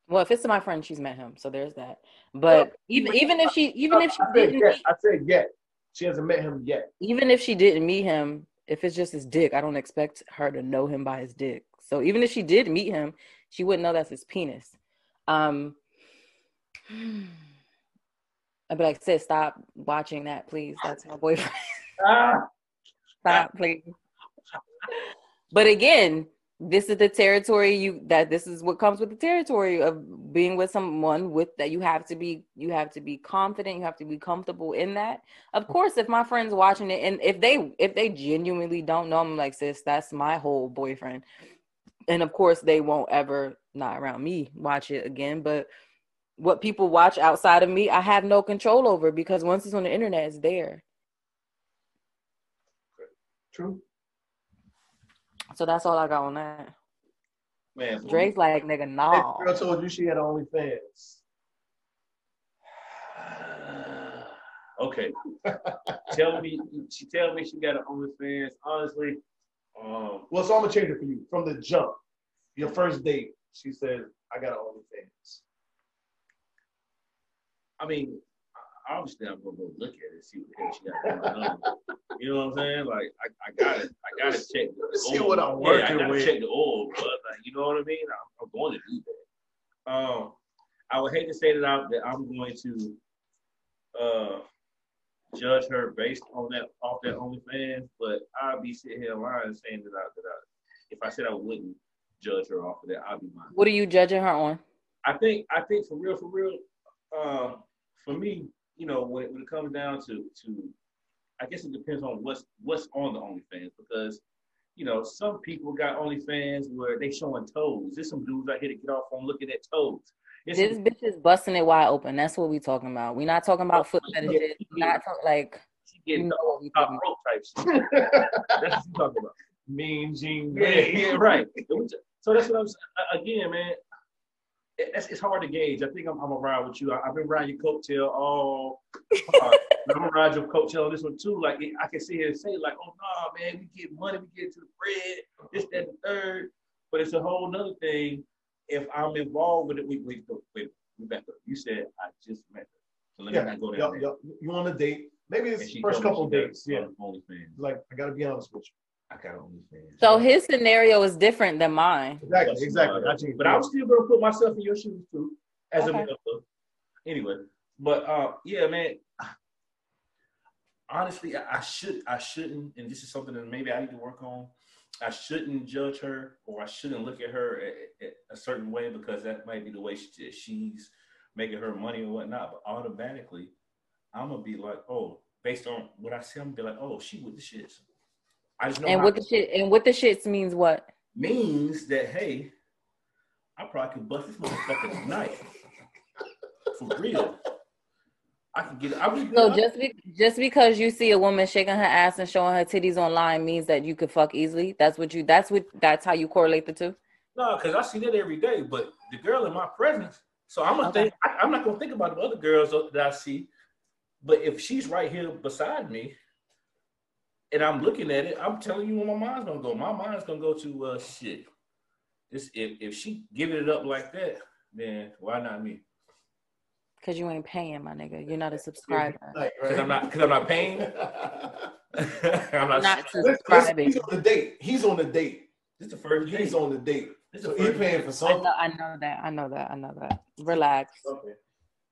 Well, if it's my friend, she's met him, so there's that. But even even if she even if she I didn't, meet- I said yet. She hasn't met him yet. Even if she didn't meet him, if it's just his dick, I don't expect her to know him by his dick. So even if she did meet him, she wouldn't know that's his penis. Um, I'd be like, sis, stop watching that, please. That's my boyfriend. Ah, stop, please. But again, this is the territory you that this is what comes with the territory of being with someone with that you have to be you have to be confident you have to be comfortable in that of course if my friends watching it and if they if they genuinely don't know i'm like sis that's my whole boyfriend and of course they won't ever not around me watch it again but what people watch outside of me i have no control over because once it's on the internet it's there true. so that's all i got on that Man, for drake's like nigga That no girl told you she had OnlyFans. okay. tell me, she tell me she got an OnlyFans. Honestly, um, Well, so I'm gonna change it for you from the jump. Your first date, she said, "I got an OnlyFans." I mean, obviously I'm gonna go look at it, see what the hell she got going on. You know what I'm saying? Like I, I gotta, I gotta check the See oil. what I'm working Yeah, I gotta with. check the oil, but like, you know what I mean? I'm, I'm going to do that. Um, I would hate to say that I'm that I'm going to uh judge her based on that off that OnlyFans, but I'll be sitting here lying saying that I that I if I said I wouldn't judge her off of that, I'll be lying. what are you judging her on I think I think for real, for real, uh, for me, you know, when it, when it comes down to to, I guess it depends on what's what's on the OnlyFans because, you know, some people got OnlyFans where they showing toes. There's some dudes out here to get off on looking at toes. It's This bitch is busting it wide open. That's what we talking about. We're not talking about foot fetishes. We're not talk, like she you getting know what we top talking rope type. That's what you talking about. Mean Gene Yeah, yeah, right. So that's what I'm saying. Again, man, it's, it's hard to gauge. I think I'm, I'm gonna ride with you. I, I've been riding your coattail all. hard. I'm gonna ride your coattail on this one too. Like I can sit here and say, like, oh no, man, we get money, we get to the bread, this, that, and the third. But it's a whole nother thing if I'm involved with it. Wait, wait, wait, wait. We back up. You said I just met her, so let me not go Yup, down there. yup. You on a date? Maybe it's she first couple she dates. Yeah. OnlyFans. Like I gotta be honest with you. I got OnlyFans. so. His scenario is different than mine. you. Exactly, exactly. smart. I But. I'm still gonna put myself in your shoes too, as a Okay. male. Anyway, but uh, yeah, man. Honestly, I, I should, I shouldn't, and this is something that maybe I need to work on. I shouldn't judge her, or I shouldn't look at her at a certain way because that might be the way she, she's making her money or whatnot. But automatically, I'm gonna be like, oh, based on what I see, I'm gonna be like, oh, she with the shits. I just know And what the shit and what the shits means what? means that hey, I probably could bust this motherfucker tonight. For real. I could get it. I was So just be, just because you see a woman shaking her ass and showing her titties online means that you could fuck easily. That's what you. That's what. That's how you correlate the two. no, because I see that every day. But the girl in my presence, so I'm gonna Okay. think I, I'm not gonna think about the other girls that I see. But if she's right here beside me, and I'm looking at it, I'm telling you where my mind's gonna go. My mind's gonna go to uh shit. This if if she giving it up like that, then why not me? Cause you ain't paying, my nigga. You're not a subscriber. Like, Because I'm not because I'm not paying. I'm not. Not Listen, listen, subscribing. he's on the date. He's on the date. This the first He's date. on the date. This So the he first paying date. for I something. know, I know that. I know that. I know that. Relax. Okay.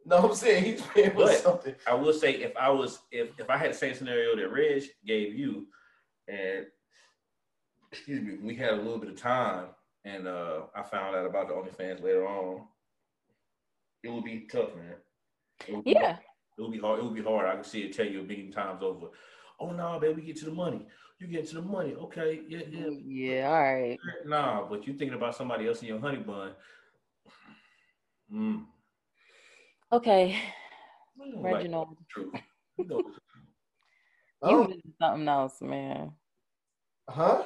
No, I'm saying he's paying for But- something. I will say if I was if if I had the same scenario that Reg gave you, and excuse me, we had a little bit of time, and uh I found out about the OnlyFans later on. It would be tough, man. It would be, Yeah. It would be hard. It would be hard. I can see it tell you a million times over. Oh no, baby, get to the money. You get to the money. Okay, yeah, yeah. Yeah. All right. Nah, but you thinking about somebody else in your honey bun. Mm. Okay. I don't like Reginald. You know, Oh, something else, man. huh?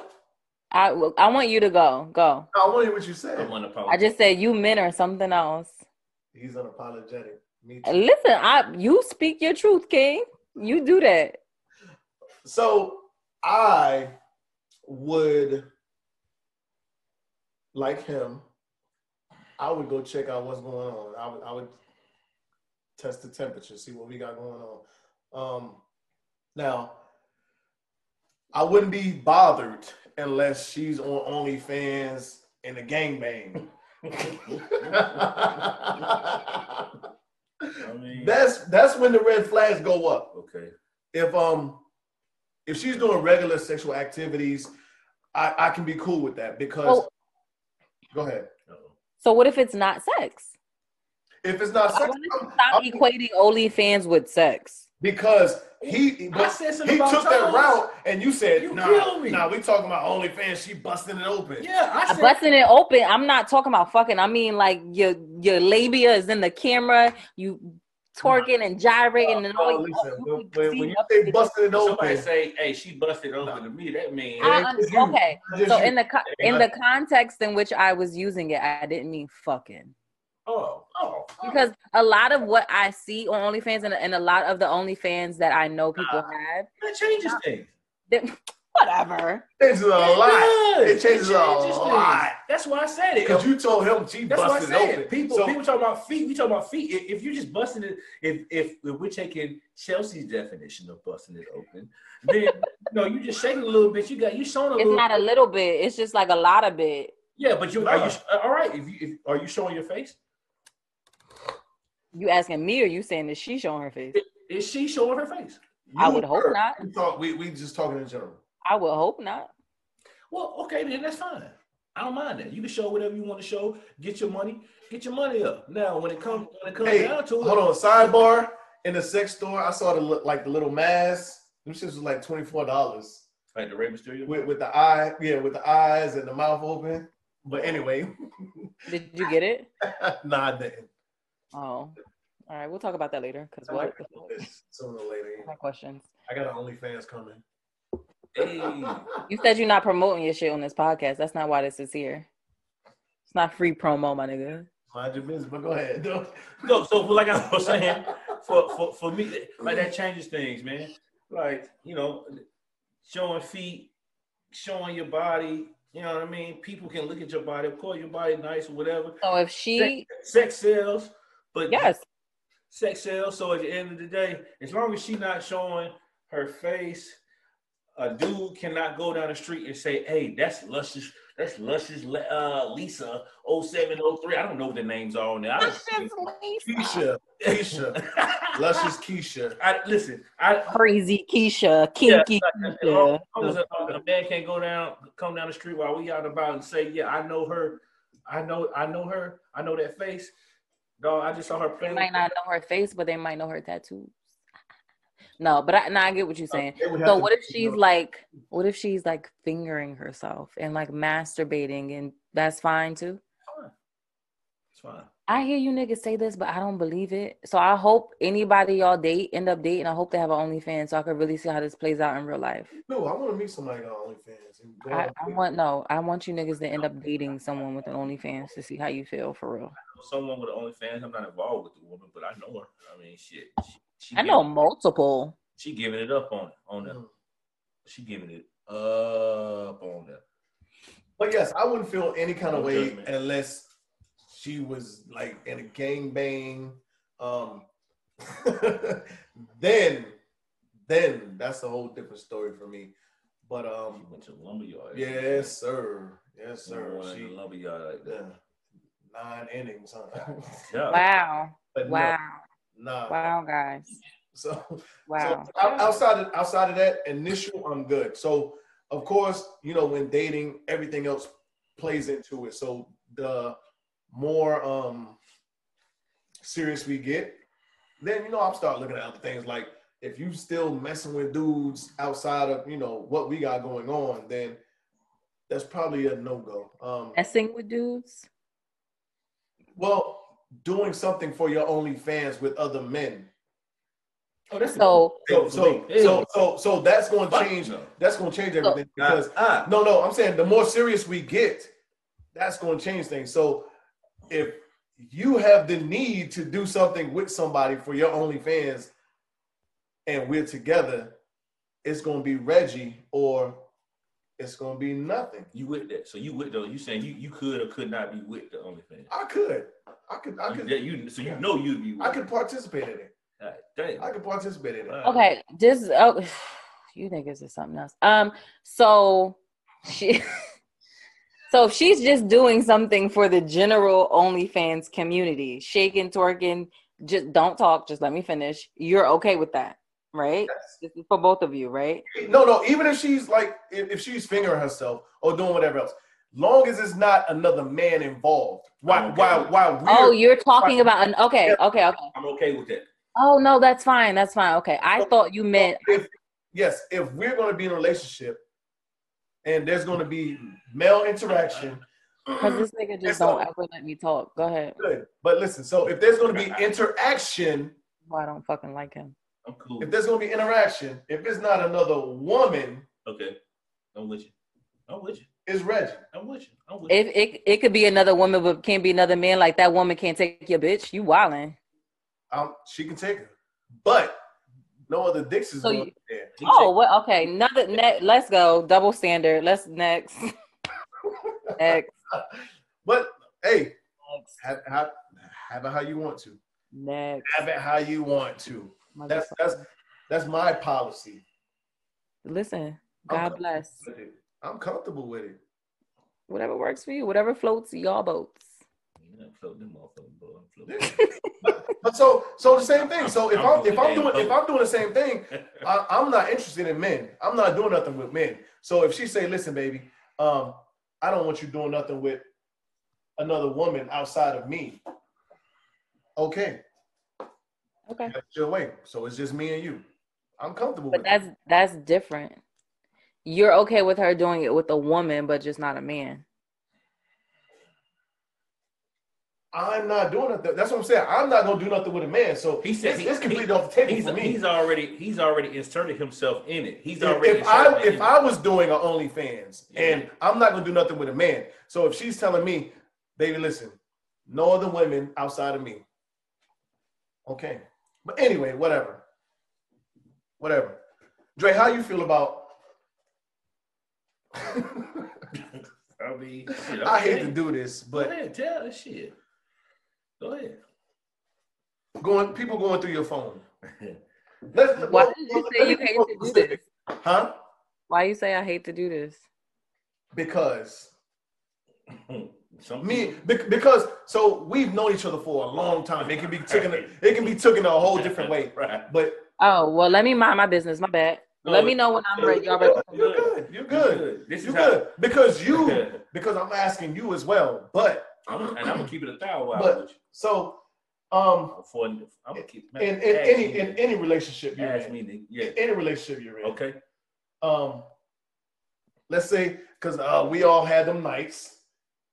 I I want you to go. Go. I want to hear what you I'm said. unapologetic. I just said you men are something else. He's unapologetic. Listen, I you speak your truth, King. You do that. So I would like him. I would go check out what's going on. I would I would test the temperature, see what we got going on. Um, Now, I wouldn't be bothered unless she's on OnlyFans in a gangbang. I mean, that's that's when the red flags go up. okay. If um if she's doing regular sexual activities, I, I can be cool with that because Well- go ahead. So what if it's not sex? If it's not sex, want to I'm- stop I'm- equating OnlyFans with sex. because he but said he about took that route and you said You nah, killed me. nah, we talking about OnlyFans, she busting it open. Yeah, I said. Busting it open. I'm not talking about fucking. I mean, like your your labia is in the camera. You twerking and gyrating oh, and oh, all. Oh, you- listen, you when, when, you say busted busting it Somebody open, say, "Hey, she busted open to me." That means I ain't un- just you. okay. So in the in the context in which I was using it, I didn't mean fucking. Oh, oh, oh, Because a lot of what I see on OnlyFans and, and a lot of the OnlyFans that I know people ah, have, that changes things. they- whatever. It's a lot. does. It changes a things. lot. That's why I said it. Because you told him she That's what I it said. open. People, So- people talk about feet. We talk about feet. If, if you're just busting it, if, if if we're taking Chelsea's definition of busting it open, then no, you just shaking a little bit. You got you showing a It's little. not a little bit. It's just like a lot of bit. yeah, but you are you all right? If you if, are you showing your face? You asking me or you saying that she showing her face? Is she showing her face? I would hope heard. not. We, talk, we, we just talking in general. I would hope not. Well, okay, then that's fine. I don't mind that. You can show whatever you want to show. Get your money. Get your money up. Now, when it comes when it comes Hey, down to it, hold on. Sidebar. In the sex store, I saw the li- like the little mask. Them shits was like twenty four dollars like the Rey Mysterio. with with the eye, yeah, with the eyes and the mouth open. But anyway, Did you get it? nah, I didn't. Oh, all right. We'll talk about that later. Cause I what? sooner or later. My questions. I got an OnlyFans coming. Hey. You said you're not promoting your shit on this podcast. That's not why this is here. It's not free promo, my nigga. Mind your business, but go ahead. Don't- No, so like I was saying, for, for for me, like that changes things, man. Like you know, showing feet, showing your body. You know what I mean? People can look at your body. Of course, your body nice or whatever. So if she, Sex sells, but yes, sex sells. So at the end of the day, as long as she not showing her face, a dude cannot go down the street and say, "Hey, that's luscious. That's luscious. uh, Lisa 0703. I don't know what the names are on there. I don't, Keisha, Keisha, luscious Keisha. I listen. I crazy Keisha, yeah, kinky like, as Keisha. as long as a, a man can't go down, come down the street while we out about and say, "Yeah, I know her. I know, I know her. I know that face." Dog, I just saw her They playing. might not know her face, but they might know her tattoos. No, but I, now I get what you're uh, saying. They would have So what if she's like, what if she's like fingering herself and like masturbating, and that's fine too? It's fine. I hear you niggas say this, but I don't believe it. So I hope anybody y'all date end up dating. I hope they have an OnlyFans so I can really see how this plays out in real life. No, I want to meet somebody on OnlyFans. And go I, I want no. I want you niggas to end up dating someone with an OnlyFans to see how you feel for real. Someone with an OnlyFans. I'm not involved with the woman, but I know her. I mean, shit. She, she I know giving- multiple. She giving it up on on them. Mm. She giving it up on them. But yes, I wouldn't feel any kind of No way judgment. unless she was like in a gang bang. Um, then, then that's a whole different story for me. But She um, went to the lumberyard. yes, sir, yes, Sir, sir. She the lumberyard like yeah, that. nine innings, huh? Yeah. Wow. but no, Wow. Nah. Wow, guys. So, Wow. so outside of outside of that initial, I'm good. So of course, you know, when dating, everything else plays into it. So the more um serious we get, then you know, I'll start looking at other things like if you still messing with dudes outside of you know what we got going on, then that's probably a no go. Um, Messing with dudes. well, doing something for your OnlyFans with other men. Oh, that's So So so so so, so that's going to change. no. That's going to change everything because ah, no, no, I'm saying the more serious we get, that's going to change things. So if you have the need to do something with somebody for your OnlyFans, and we're together, it's going to be Reggie or it's going to be nothing. you with that? So you with though? You saying you, you could or could not be with the OnlyFans? I could, I could, I could, that you so you know you'd be. With I could participate in it. God damn. I can participate in it. Okay, this oh, you niggas is something else. Um, so she, so if she's just doing something for the general OnlyFans community, shaking, twerking, just don't talk. Just let me finish. You're okay with that, right? Yes. This is for both of you, right? No, no. Even if she's like, if, if she's fingering herself or doing whatever else, long as it's not another man involved. While Okay. while while we're, Oh, you're talking about an okay, okay, okay. I'm okay with that. Oh no, that's fine. That's fine. Okay, I thought you meant if yes, if we're going to be in a relationship and there's going to be male interaction, because this nigga It's just don't ever let me talk. Go ahead. good. But listen, so if there's going to be interaction, Why I don't fucking like him. I'm cool. if there's going to be interaction, if it's not another woman, Okay. I'm with you. I'm with you. it's Reggie. I'm with you. I'm with you. If it it could be another woman, but can't be another man. Like that woman can't take your bitch. You wildin'. Um, she can take her, but no other dicks is So going you- there. He Oh, well, okay. Another ne- let's go. Double standard. Let's next. next. But hey, Next. have, have, have it how you want to. Next. Have it how you want to. That's that's that's my policy. Listen, I'm God bless. I'm comfortable with it. Whatever works for you, whatever floats y'all boats. You know, float them motherfuckers, bro. I'm. But so so the same thing. So if I'm I'm if I'm doing doing if I'm doing the same thing, I, I'm not interested in men. I'm not doing nothing with men. So if she say, "Listen, baby, um, I don't want you doing nothing with another woman outside of me," okay, Okay. that's your way. So it's just me and you. I'm comfortable But with that. that's that's different. You're okay with her doing it with a woman, but just not a man. I'm not doing nothing. That's what I'm saying. I'm not gonna do nothing with a man. So He said it's, he- it's completely he- off the table he's, for me. he's already he's already inserted himself in it. He's if, already if I if it. I was doing a OnlyFans Yeah. and I'm not gonna do nothing with a man, so if she's telling me, baby, listen, no other women outside of me. Okay, but anyway, whatever, whatever. Dre, how you feel about? I mean, shit, I hate to do this, Go but ahead, tell us shit. Go ahead. going people going through your phone. Let's, Why well, did you let say you hate to do specific. this? Huh? Why you say I hate to do this? Because Some Me, people- because so we've known each other for a long time. It can be taken. It can be taken a whole different way. Right. But Oh well, let me mind my business. My bad. Let me know when I'm ready. Y'all ready? you're good. You're good. This You're is how good because you because I'm asking you as well. But I'm, and I'm gonna keep it a thousand while But- so um Before, I'm gonna keep man, in, in any me, in any relationship you're ask in, me, nigga. yeah, any relationship you're in, okay. um, let's say because uh, we all had them nights.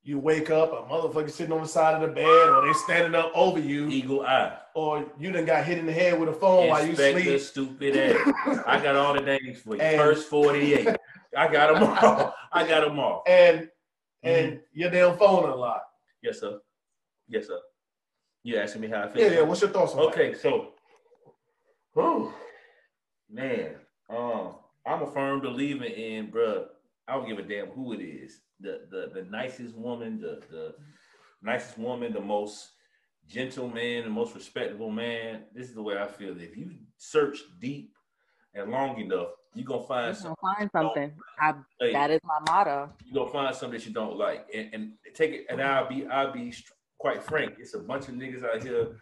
You wake up, a motherfucker sitting on the side of the bed, or they standing up over you, Eagle eye, or you done got hit in the head with a phone while you Inspector sleep. stupid ass. I got all the names for you. And- First forty-eight. I got them all. I got them all. and and Mm-hmm. your damn phone a lot. Yes, sir. Yes, sir. You asking me how I feel? Yeah, yeah. What's your thoughts on Okay, so that? Ooh. man, um, I'm a firm believer in, bruh. I don't give a damn who it is. The the the nicest woman, the the nicest woman, the most gentle man, the most respectable man. This is the way I feel. If you search deep and long enough, you're gonna find gonna something. find something. I, that is my motto. you're gonna find something that you don't like, and, and take it. And I'll be I'll be quite frank. It's a bunch of niggas out here.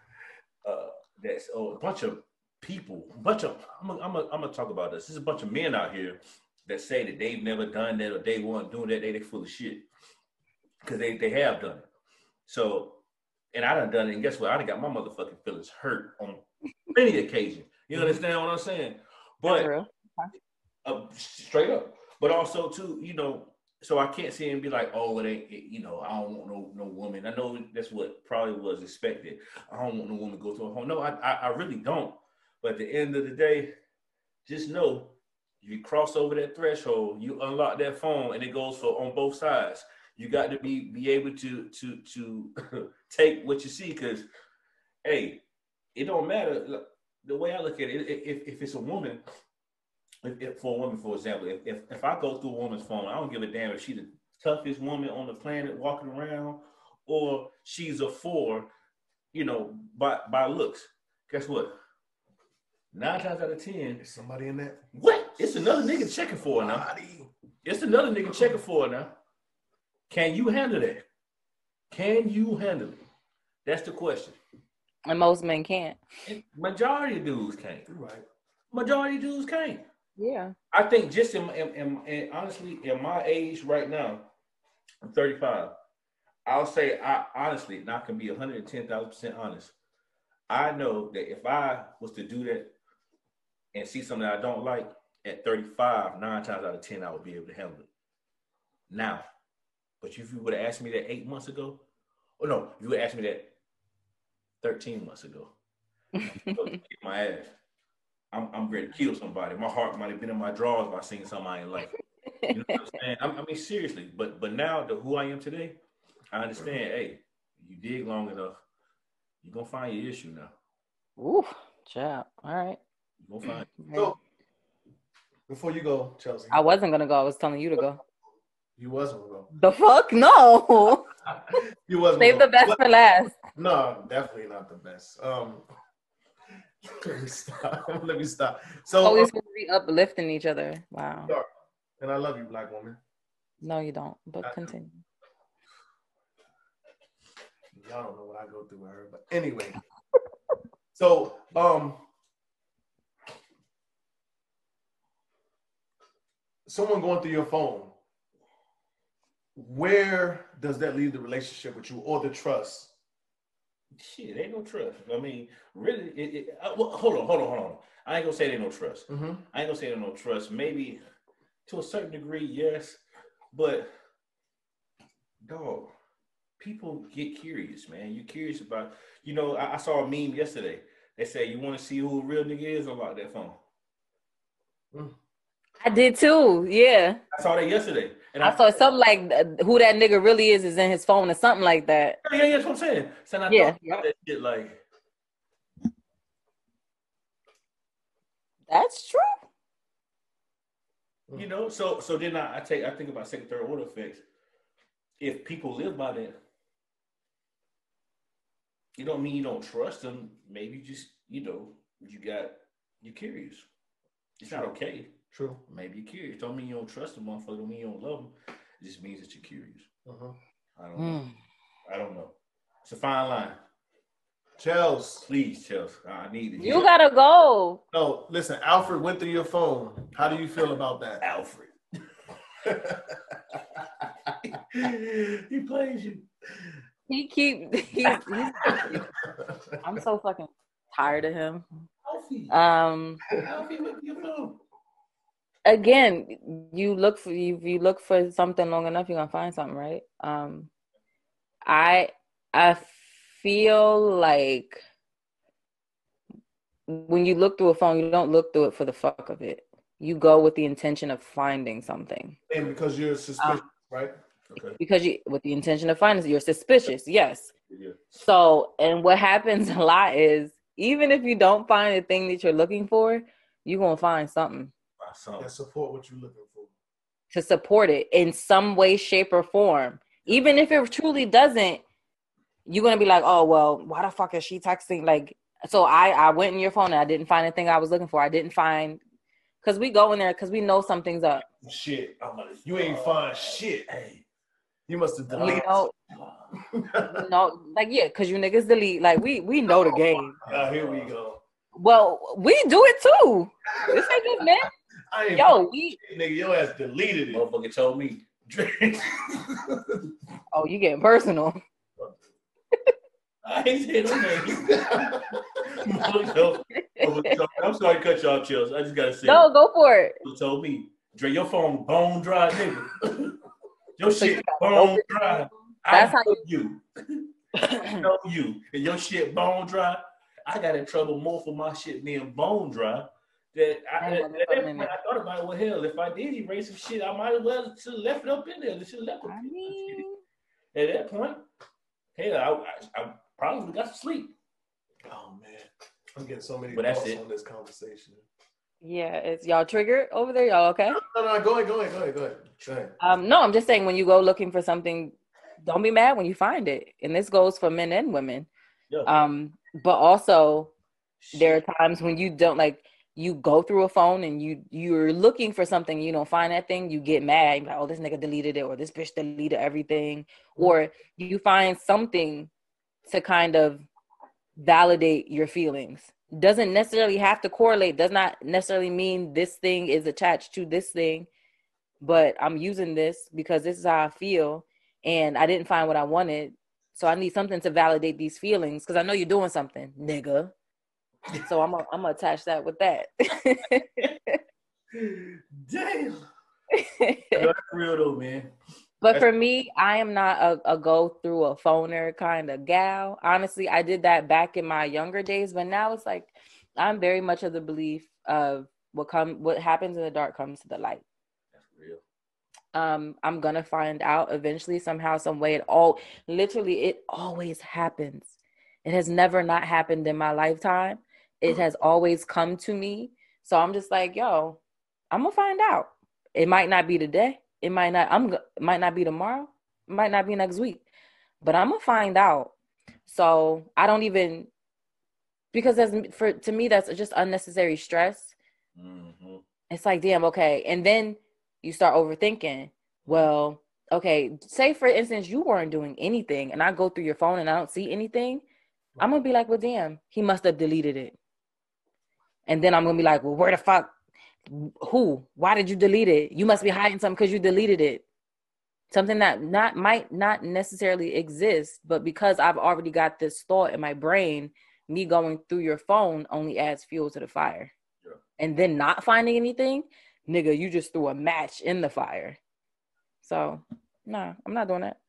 Uh, that's oh, a bunch of people. A bunch of I'm gonna I'm gonna I'm gonna talk about this. There's a bunch of men out here that say that they've never done that or they weren't doing that. They they full of shit because they they have done it. So, and I done done it. And guess what? I done got my motherfucking feelings hurt on many occasions. You understand what I'm saying? But uh, straight up. But also too, you know, so I can't sit and be like, oh, it ain't, it, you know, I don't want no no woman. I know that's what probably was expected. I don't want no woman to go to a home. No, I, I I really don't. But at the end of the day, just know you cross over that threshold, you unlock that phone, and it goes for on both sides. You got to be be able to to to take what you see, because hey, it don't matter. The way I look at it, if if it's a woman, if, if for a woman, for example, if, if if I go through a woman's phone, I don't give a damn if she's the toughest woman on the planet walking around, or she's a four, you know, by by looks. Guess what? Nine times out of ten, Is somebody in that? what? It's another nigga checking for her now. Body. It's another nigga checking for her now. Can you handle that? Can you handle it? That's the question. And most men can't. And majority of dudes can't. You're right. Majority of dudes can't. Yeah. I think just in, in, in, in honestly, in my age right now, I'm 35. I'll say I honestly, and I can be 110,000 percent honest. I know that if I was to do that and see something that I don't like at 35, nine times out of 10, I would be able to handle it. Now, but if you would have asked me that eight months ago, or no, you would have asked me that 13 months ago, my ass. I'm, I'm ready to kill somebody. My heart might have been in my drawers if I seen something I ain't like. You know what I'm saying? I, I mean, seriously. But but now the who I am today, I understand. Hey, you dig long enough, you're gonna find your issue now. Ooh, child. All right. You're gonna. So before you go, Chelsea, I wasn't gonna go. I was telling you to go. you wasn't gonna go. The fuck? No. You wasn't. Save the gonna go. best for last. No, definitely not the best. Um, let me stop. let me stop. So, Always gonna be uplifting each other. Wow. and I love you, black woman. No, you don't. I But do. continue. Y'all don't know what I go through with her, but anyway. so, um, someone going through your phone. Where does that leave the relationship with you or the trust? Shit, ain't no trust. I mean, really, it, it, uh, well, hold on, hold on, hold on. I ain't gonna say there ain't no trust. Mm-hmm. I ain't gonna say there no trust. Maybe to a certain degree, yes, but dog, people get curious, man. You're curious about, you know. I, I saw a meme yesterday. They say you want to see who a real nigga is about that phone. I did too. Yeah. I saw that yesterday, and I saw something like uh, who that nigga really is is in his phone or something like that. Yeah, yeah, that's what I'm saying. So I Yeah. thought that shit like, That's true. you know. So, so then I, I take, I think about second, third order effects. If people live by that, you don't mean you don't trust them. Maybe just, you know, you got, you're curious. It's not okay. True. Maybe you're curious. Don't mean you don't trust them, motherfucker. Don't mean you don't love them. It just means that you're curious. Uh-huh. I don't know. Mm. I don't know. It's a fine line. Chels. Please, Chels. I need it. You gotta go. No, listen. Alfred went through your phone. How do you feel about that? Alfred. he plays you. He keep he's, he's I'm so fucking tired of him. Alfie. Um Alfie with your phone. Again, you look for you you look for something long enough, you're gonna find something, right? Um I I feel like when you look through a phone, you don't look through it for the fuck of it. You go with the intention of finding something. and because you're suspicious, right? Okay. Because you with the intention of finding you're suspicious, yes. Yeah. So, and what happens a lot is even if you don't find the thing that you're looking for, you're gonna find something My son. That support what you're looking for. to support it in some way, shape, or form. Even if it truly doesn't, you're gonna be like, oh well, why the fuck is she texting? Like, so I I went in your phone and I didn't find anything I was looking for. I didn't find because we go in there because we know something's up. Shit, I'm like, you ain't find shit. Hey, you must have We deleted. know, we know, like yeah, because you niggas delete. Like we we know the game. Ah, here we go. Well, we do it too. This ain't just man. I ain't Yo, we nigga, your ass deleted it. Motherfucker told me. oh you getting personal. I ain't saying no name. I'm sorry to cut you off, Chills. I just gotta say. No, go for it. Motherfucker told me, Dre, your phone bone dry, nigga. your So shit got bone open- dry. That's I how know you. I know you. And your shit bone dry. I got in trouble more for my shit being bone dry. That I, That at, wasn't at that point, I thought about it. Well, hell, if I did erase some shit, I might as well should have left it up in there. Should have left it. I mean, At that point, hell, I, I, I probably got some sleep. Oh man, I'm getting so many But thoughts on this conversation. yeah, it's y'all triggered over there. Y'all okay? No, no, go ahead, go ahead, go ahead, go ahead. Go ahead. Um, no, I'm just saying when you go looking for something, don't be mad when you find it. And this goes for men and women. Yeah. Um, but also There are times when you don't like you go through a phone and you you're looking for something, you don't find that thing, you get mad, like, oh, this nigga deleted it, or this bitch deleted everything, Mm-hmm. or you find something to kind of validate your feelings. Doesn't necessarily have to correlate, does not necessarily mean this thing is attached to this thing, but I'm using this because this is how I feel, and I didn't find what I wanted. So I need something to validate these feelings because I know you're doing something, nigga. So I'm gonna I'm gonna attach that with that. Damn. That's real though, man. but for me, I am not a, a go through a phoner kind of gal. Honestly, I did that back in my younger days, but now it's like I'm very much of the belief of what come what happens in the dark comes to the light. That's real. um i'm gonna find out eventually somehow some way it all literally it always happens it has never not happened in my lifetime it has always come to me. So i'm just like yo i'm gonna find out. It might not be today. It might not i'm might not be tomorrow. It might not be next week. But i'm gonna find out. So i don't even because that's for to me that's just unnecessary stress. Hmm it's like damn okay. And then you start overthinking. Well okay say for instance you weren't doing anything and i go through your phone and i don't see anything i'm gonna be like well damn he must have deleted it and then i'm gonna be like well where the fuck who why did you delete it? You must be hiding something because you deleted it. Something that not might not necessarily exist but because i've already got this thought in my brain me going through your phone only adds fuel to the fire. Yeah. and then not finding anything nigga you just threw a match in the fire. So nah i'm not doing that.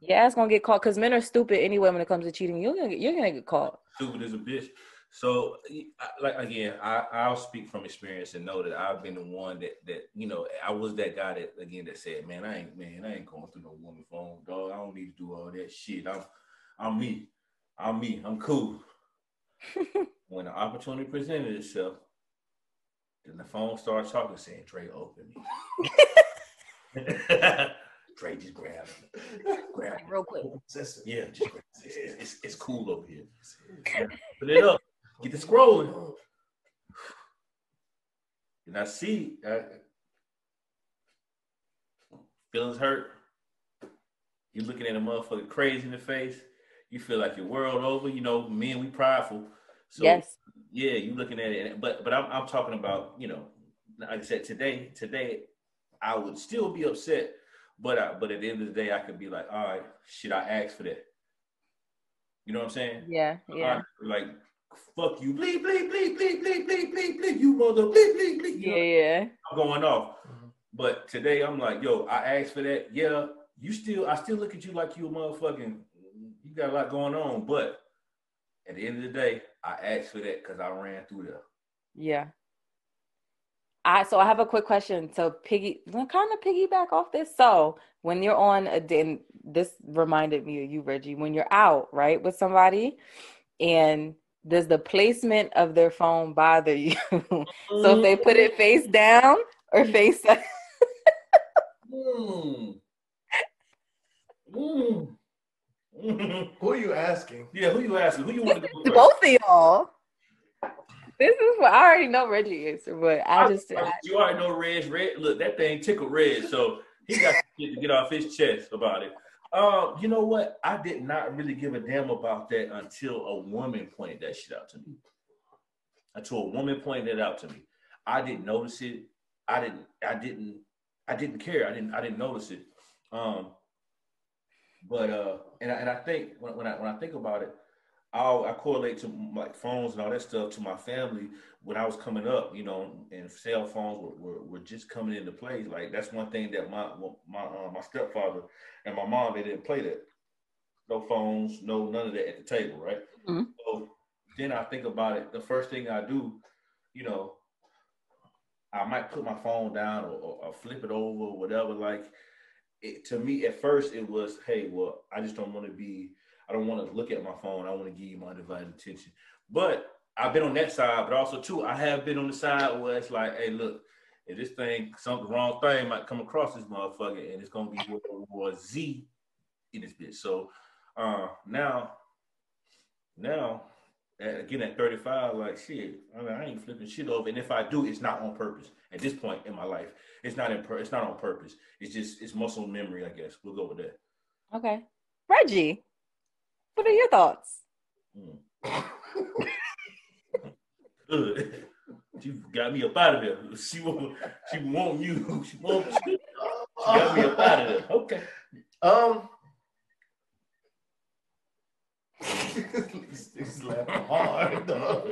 Yeah it's gonna get caught because men are stupid anyway when it comes to cheating. You're gonna get, you're gonna get caught. Stupid as a bitch. So, like again, I I'll speak from experience and know that I've been the one that that you know I was that guy that again that said, man, I ain't man, I ain't going through no woman phone, dog. I don't need to do all that shit. I'm I'm me. I'm me. I'm cool. when the opportunity presented itself, then the phone starts talking, saying, "Trey, open me." Trey, just grab it. Grab real quick Yeah, just grab it. It's, it's, it's cool over here. Put it up. Get the scrolling. And I see uh, feelings hurt. You looking at a motherfucker crazy in the face. You feel like your world over. You know, men, we prideful. So yes yeah, you looking at it, but but I'm I'm talking about you know, like I said today today, I would still be upset, but I, but at the end of the day, I could be like, all right, should I ask for that. You know what I'm saying? yeah yeah All right, like fuck you, bleep bleep bleep bleep bleep bleep bleep bleep, you mother bleep bleep bleep. You yeah know, yeah I'm going off. Mhm. But today I'm like, yo, I asked for that. Yeah, you still, I still look at you like you a motherfucking, you got a lot going on. But at the end of the day, I asked for that because I ran through there. Yeah. I so I have a quick question So piggy kind of piggyback off this. So when you're on a day, this reminded me of you, Reggie, when you're out, right, with somebody, and does the placement of their phone bother you? so if they put it face down or face up? Mm. Mm. Who are you asking? Yeah, who are you asking? Who you want to go first? both of y'all. This is what I already know Reggie answer, but I just I, you already know Reg. Red, look, that thing tickled Reg, so he got to get off his chest about it. Uh, you know what? I did not really give a damn about that until a woman pointed that shit out to me. Until a woman pointed it out to me, I didn't notice it. I didn't. I didn't. I didn't care. I didn't. I didn't notice it. Um, but uh, and I, and I think when, when I when I think about it, I'll, I correlate to like phones and all that stuff to my family when I was coming up, you know, and cell phones were, were, were just coming into play. Like that's one thing that my my uh, my stepfather and my mom they didn't play that. No phones, no none of that at the table, right? Mhm. So then I think about it. The first thing I do, you know, I might put my phone down or, or, or flip it over or whatever. Like it, to me, at first it was, hey, well, I just don't want to be. I don't want to look at my phone. I want to give you my divided attention. But I've been on that side, but also too, I have been on the side where it's like, hey, look, if this thing, something wrong thing might come across this motherfucker, and it's gonna be World War Z in this bitch. So uh, now, now, at, again at 35, like shit. I mean, I ain't flipping shit over, and if I do, it's not on purpose. At this point in my life, it's not in pur- it's not on purpose. It's just it's muscle memory, I guess. We'll go with that. Okay. Reggie, what are your thoughts? Good. She got me up out of there. She want she want you. She want you. She got me up out of there. Okay. Um, he's laughing hard. dog.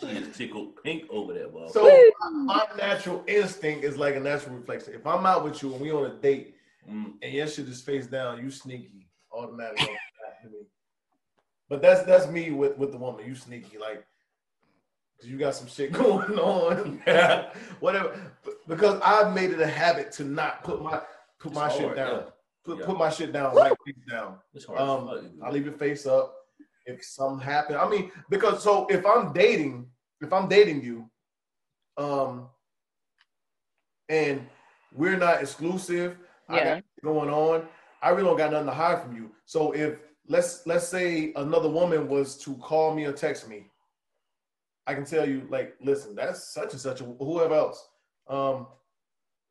She is tickled pink over there, bro. So my natural instinct is like a natural reflex. If I'm out with you and we on a date Mm, and your shit is face down, you sneaky automatically. back to me. But that's that's me with with the woman. You sneaky like 'cause you got some shit going on, whatever. Because I've made it a habit to not put my put my It's shit down. yeah. Put Yeah. put my shit down like face down. It's hard. Um. I leave it face up. If something happen, I mean, because so if I'm dating, if I'm dating you, um, and we're not exclusive, I Yeah. got going on. I really don't got nothing to hide from you. So if let's let's say another woman was to call me or text me, I can tell you like, listen, that's such and such, or whoever else. Um,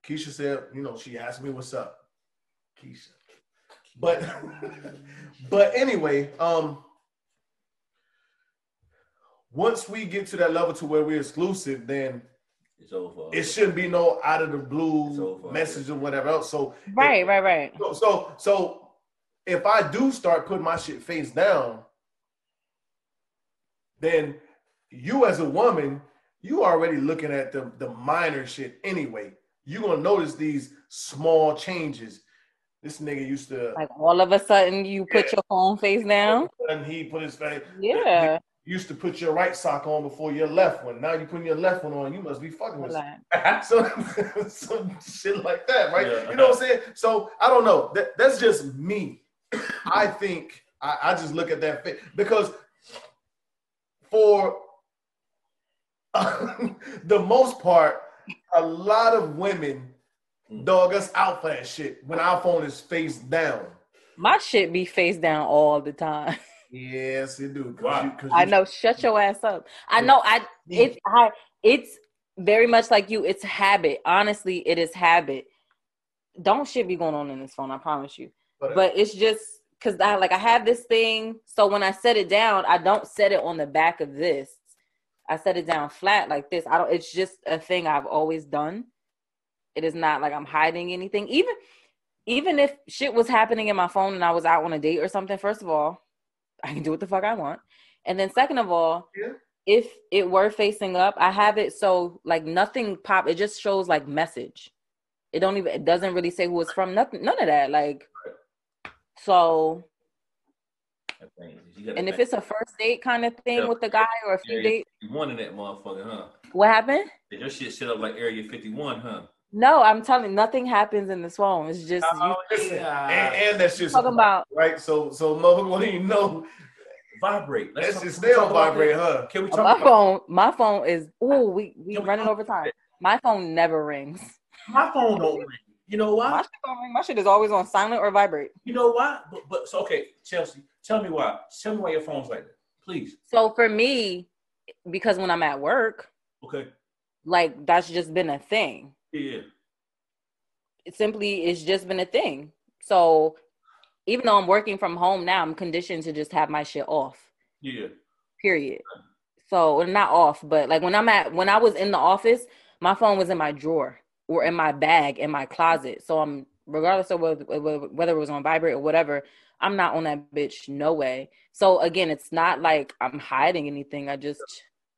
Keisha said, you know, she asked me what's up. Keisha. But but anyway, um once we get to that level to where we're exclusive, then It's over. it shouldn't be no out of the blue message or whatever else. So Right, right, right. so, so so if I do start putting my shit face down, then you as a woman, you already looking at the the minor shit anyway. you gonna notice these small changes. This nigga used to Like all of a sudden you put your phone face down. and he put his face Yeah. used to put your right sock on before your left one. Now you putting your left one on, you must be fucking with Like, so some shit like that, right? Yeah. You know what I'm saying? So I don't know. That, that's just me. I think I, I just look at that fit because for the most part, a lot of women dog us out for that shit when our phone is face down. my shit be face down all the time. Yes, it do. 'Cause Why? you- 'cause I you- know. Shut your ass up. I know. I it's I it's very much like you. It's habit. Honestly, it is habit. Don't shit be going on in this phone. I promise you. But- uh, But it's just because I like I have this thing. So when I set it down, I don't set it on the back of this. I set it down flat like this. I don't. It's just a thing I've always done. It is not like I'm hiding anything. Even even if shit was happening in my phone and I was out on a date or something. First of all, I can do what the fuck I want. And then second of all, Yeah. if it were facing up, I have it so like nothing pop. It just shows like message. It don't even. It doesn't really say who it's from. Nothing. None of that. Like so. I think. And if it's a first date kind of thing Yeah. with the guy or a few Yeah, dates, you wanted that motherfucker, huh? what happened? Did your shit set up like Area 51, huh? No, I'm telling. you, Nothing happens in this phone. It's just oh, you Oh, Listen, yeah. and, and that shit's talking about. right. So so motherfucker won't even know Vibrate. that talk- shit can stay we on vibrate, that? huh? Can we talk My about phone. My phone is. Oh, we we we running over time. My phone never rings. my phone don't ring? You know My why? shit don't ring. My shit is always on silent or vibrate. You know why? But, but so okay, Chelsea, tell me why. Tell me why your phone's like that, please. So for me, because when I'm at work, Okay. like that's just been a thing. Yeah. It simply it's just been a thing. So even though I'm working from home now, I'm conditioned to just have my shit off. Yeah. Period. So not off, but like when I'm at when I was in the office, my phone was in my drawer or in my bag in my closet. So I'm regardless of whether, it was on vibrate or whatever, I'm not on that bitch. No way. So again, it's not like I'm hiding anything. I just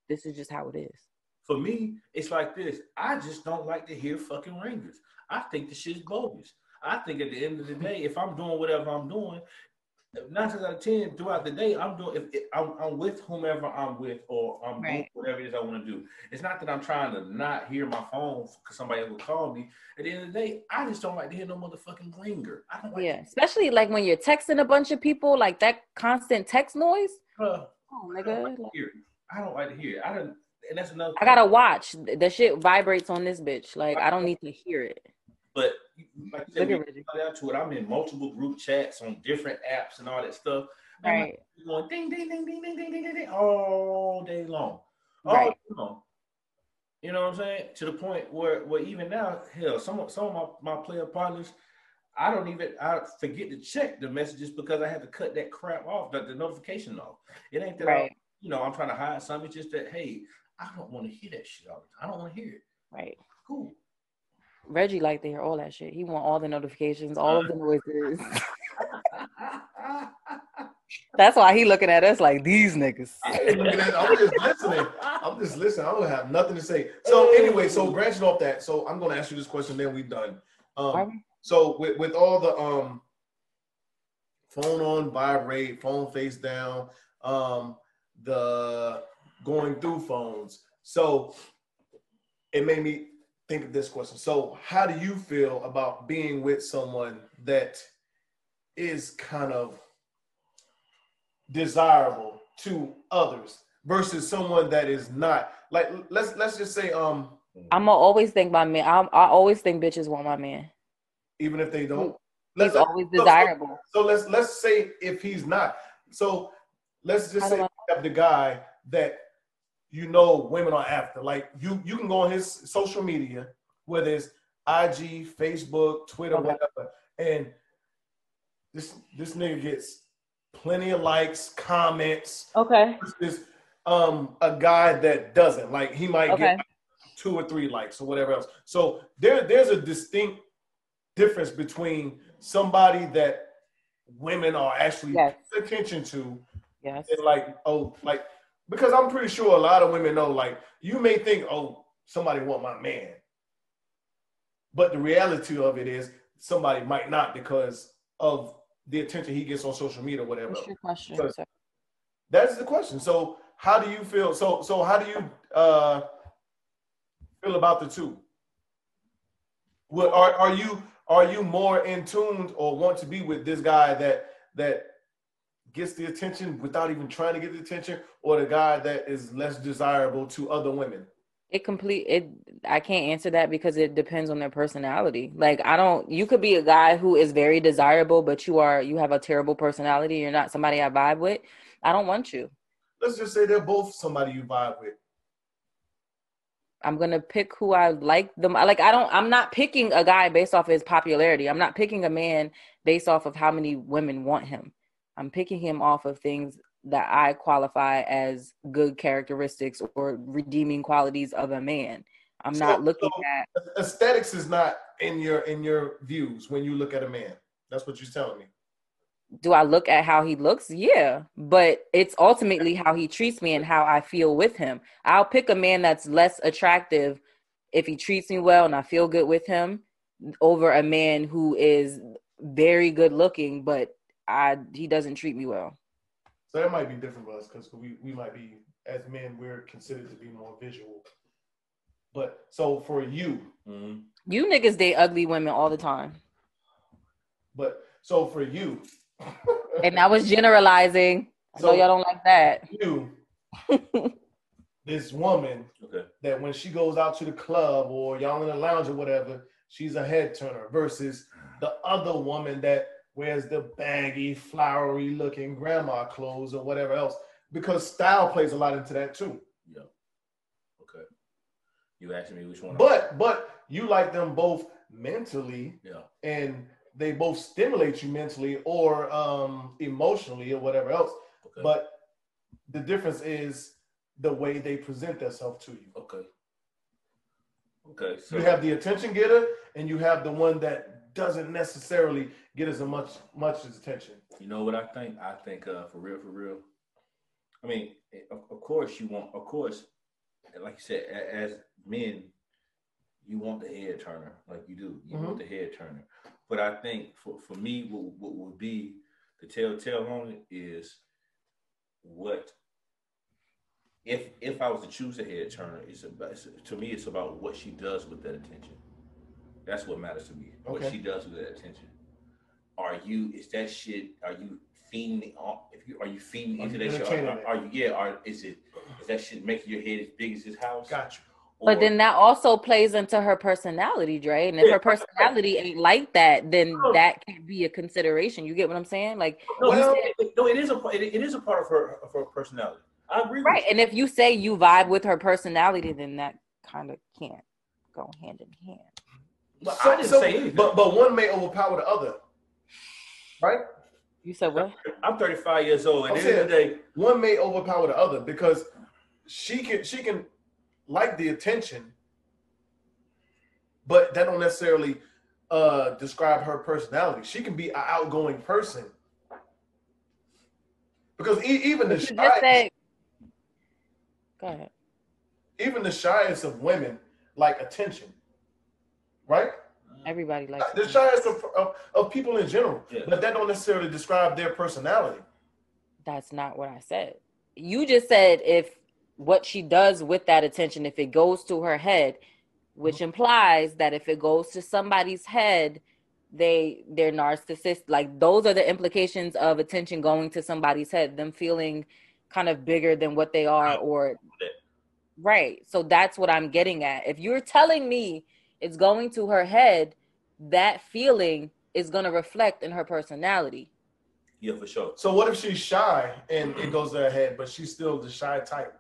this is just how it is. For me, it's like this. I just don't like to hear fucking ringers. I think the shit's bogus. I think at the end of the day, if I'm doing whatever I'm doing, nine times out of ten throughout the day, I'm doing. If, if I'm, I'm with whomever I'm with, or I'm doing whatever it is I want to do. It's not that I'm trying to not hear my phone because somebody will call me. At the end of the day, I just don't like to hear no motherfucking ringer. I don't like. Yeah, especially like when you're texting a bunch of people, like that constant text noise. Uh, Oh, I don't like to hear it. I don't like to hear it. I don't. And that's another. I gotta watch. The shit vibrates on this bitch. Like I don't need to hear it. But like you said, Look we at Reggie. to it. I'm in multiple group chats on different apps and all that stuff. Right. going ding ding ding ding ding ding ding ding all day long. All Right. day long. You know what I'm saying? To the point where where even now, hell, some of some of my, my player partners, I don't even I forget to check the messages because I had to cut that crap off, the, the notification off. It ain't that I, you know I'm trying to hide something. It's just that hey, I don't want to hear that shit all the time. I don't want to hear it. Right. Cool. Reggie like to hear all that shit. He want all the notifications, all of the noises. That's why he looking at us like these niggas. I ain't looking at- I'm just listening. I'm just listening. I don't have nothing to say. So anyway, so branching off that, so I'm gonna ask you this question, then we're done. Um, so with, with all the um phone on vibrate, phone face down, um, the going through phones. So it made me think of this question. So how do you feel about being with someone that is kind of desirable to others versus someone that is not? Like let's let's just say um I'ma always think my man. I'm, I always think bitches want my man. even if they don't. He's Let's, always so- desirable. So let's let's say if he's not. So let's just say the guy that you know women are after. Like you you can go on his social media, whether it's IG, Facebook, Twitter, Okay. whatever, and this this nigga gets plenty of likes, comments. Okay. Versus um a guy that doesn't. Like he might Okay. get two or three likes or whatever else. So there there's a distinct difference between somebody that women are actually Yes. attention to Yes. and like oh like because I'm pretty sure a lot of women know like you may think oh somebody want my man, but the reality of it is somebody might not because of the attention he gets on social media or whatever. What's your question, So-? That's the question. So how do you feel? So so how do you uh feel about the two? What are are you are you more in tuned or want to be with this guy that that gets the attention without even trying to get the attention, or the guy that is less desirable to other women? It complete it. I can't answer that because it depends on their personality. Like I don't. You could be a guy who is very desirable, but you are you have a terrible personality. You're not somebody I vibe with. I don't want you. Let's just say they're both somebody you vibe with. I'm gonna pick who I like them. Like I don't. I'm not picking a guy based off his popularity. I'm not picking a man based off of how many women want him. I'm picking him off of things that I qualify as good characteristics or redeeming qualities of a man. I'm So- not looking so- at. Aesthetics is not in your in your views when you look at a man. That's what you're telling me. Do I look at how he looks? Yeah, but it's ultimately how he treats me and how I feel with him. I'll pick a man that's less attractive if he treats me well and I feel good with him over a man who is very good looking but I he doesn't treat me well. So that might be different for us because we, we might be as men we're considered to be more visual. But so for you, Mhm. You niggas date ugly women all the time. but so for you, And I was generalizing. I know So- y'all don't like that. you, this woman Okay. that when she goes out to the club or y'all in the lounge or whatever, she's a head turner versus the other woman that wears the baggy, flowery looking grandma clothes or whatever else. Because style plays a lot into that too. Yeah. Okay. You asking me which one? But but you like them both mentally yeah. and they both stimulate you mentally or um emotionally or whatever else. Okay. But the difference is the way they present themselves to you. okay. Okay. So You have the attention getter and you have the one that doesn't necessarily get as much much as attention. You know what I think? I think uh, for real, for real. I mean, eh, of, of course you want, of course, like you said, as men, you want the head turner, like you do. You want the head turner. But I think for, for me, what, what would be the telltale on it is what if if I was to choose a head turner, it's about it's, to me it's about what she does with that attention. That's what matters to me. What Okay. she does with that attention. Are you is that shit? Are you feeding? If you are you feeding Are into you that shit? entertaining Are, are you yeah? Are is it is that shit making your head as big as his house? Got you. But then that also plays into her personality, Dre. And if Yeah. her personality ain't like that, then No. that can't be a consideration. You get what I'm saying? Like, no, you Well- said- it, no, it is a it, it is a part of her of her personality. I agree. right. With And if you say you vibe with her personality, then that kind of can't go hand in hand. You. But So- I didn't so- say anything. But but one may overpower the other, right? You said what? I'm 35 years old. At the end of the day, One may overpower the other because she can she can like the attention, but that don't necessarily uh describe her personality. She can be an outgoing person. Because e- even the You just shyest, said. Go ahead. even the shyest of women like attention, right? Everybody likes. The it. shyest of, of, of people in general, Yeah. but that don't necessarily describe their personality. That's not what I said. You just said if what she does with that attention, if it goes to her head, which mm-hmm. implies that if it goes to somebody's head, they they're narcissist. Like those are the implications of attention going to somebody's head, them feeling kind of bigger than what they are, or right. So that's what I'm getting at. If you're telling me it's going to her head, that feeling is going to reflect in her personality. yeah, for sure. So what if she's shy and it goes to her head, but she's still the shy type?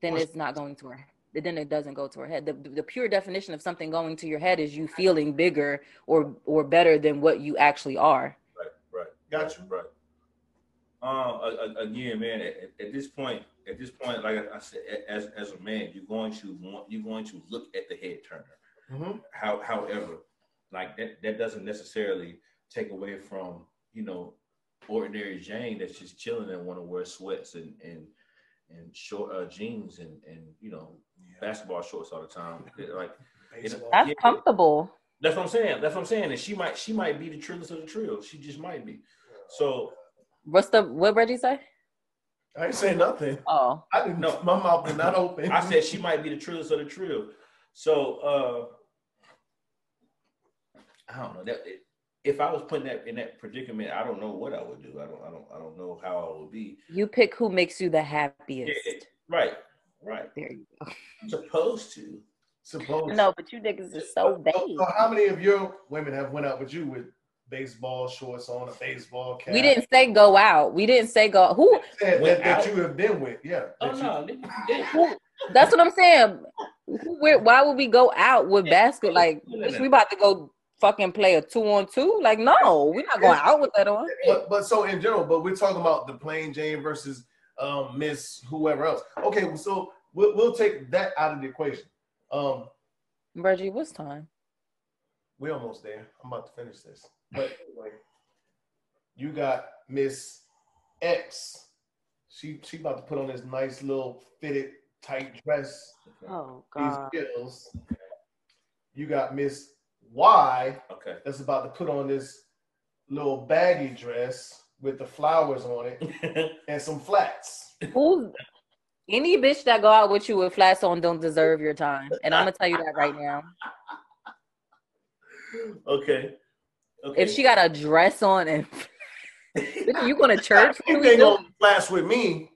then it's not going to her then it doesn't go to her head the, the pure definition of something going to your head is you feeling bigger or or better than what you actually are Right, right. Got you. Right. Um. Again, man. At, at this point, at this point, like I said, as as a man, you're going to want you're going to look at the head turner. Mm-hmm. How, however, like that that doesn't necessarily take away from you know ordinary Jane that's just chilling and want to wear sweats and and and short uh, jeans and and you know basketball shorts all the time. Like Baseball. that's Yeah. comfortable that's what I'm saying. That's what I'm saying. And she might she might be the trillest of the trio. She just might be. So what's the what reggie say I ain't saying nothing. oh I didn't. No. my mouth did not open. I said she might be the trillest of the trio. So uh I don't know that if I was putting that in that predicament, I don't know what I would do. I don't I don't I don't know how I would be. you pick who makes you the happiest Yeah, Right, right. there you go I'm supposed to. Suppose. no but you niggas are so vague So how many of your women have went out with you with baseball shorts on, a baseball cap? we didn't say go out we didn't say go who Said Went that, that you have been with. Yeah. Oh that no, you that's what i'm saying Who- where, why would we go out with Yeah. basket like No, no, no. we about to go fucking play a two on two like no we're not going out with that on But but so in general, but we're talking about the plain Jane versus um Miss whoever else. Okay, so we'll we'll take that out of the equation. Um, Reggie, what's time? We're almost there. I'm about to finish this. But anyway, you got Miss X. She she about to put on this nice little fitted tight dress. Oh These heels. You got Miss Y Okay. that's about to put on this little baggy dress with the flowers on it and some flats. Who? Any bitch that go out with you with flats on don't deserve your time, and I'm gonna tell you that right now. okay. Okay. If she got a dress on and you going to church? You are we ain't gonna flats with me.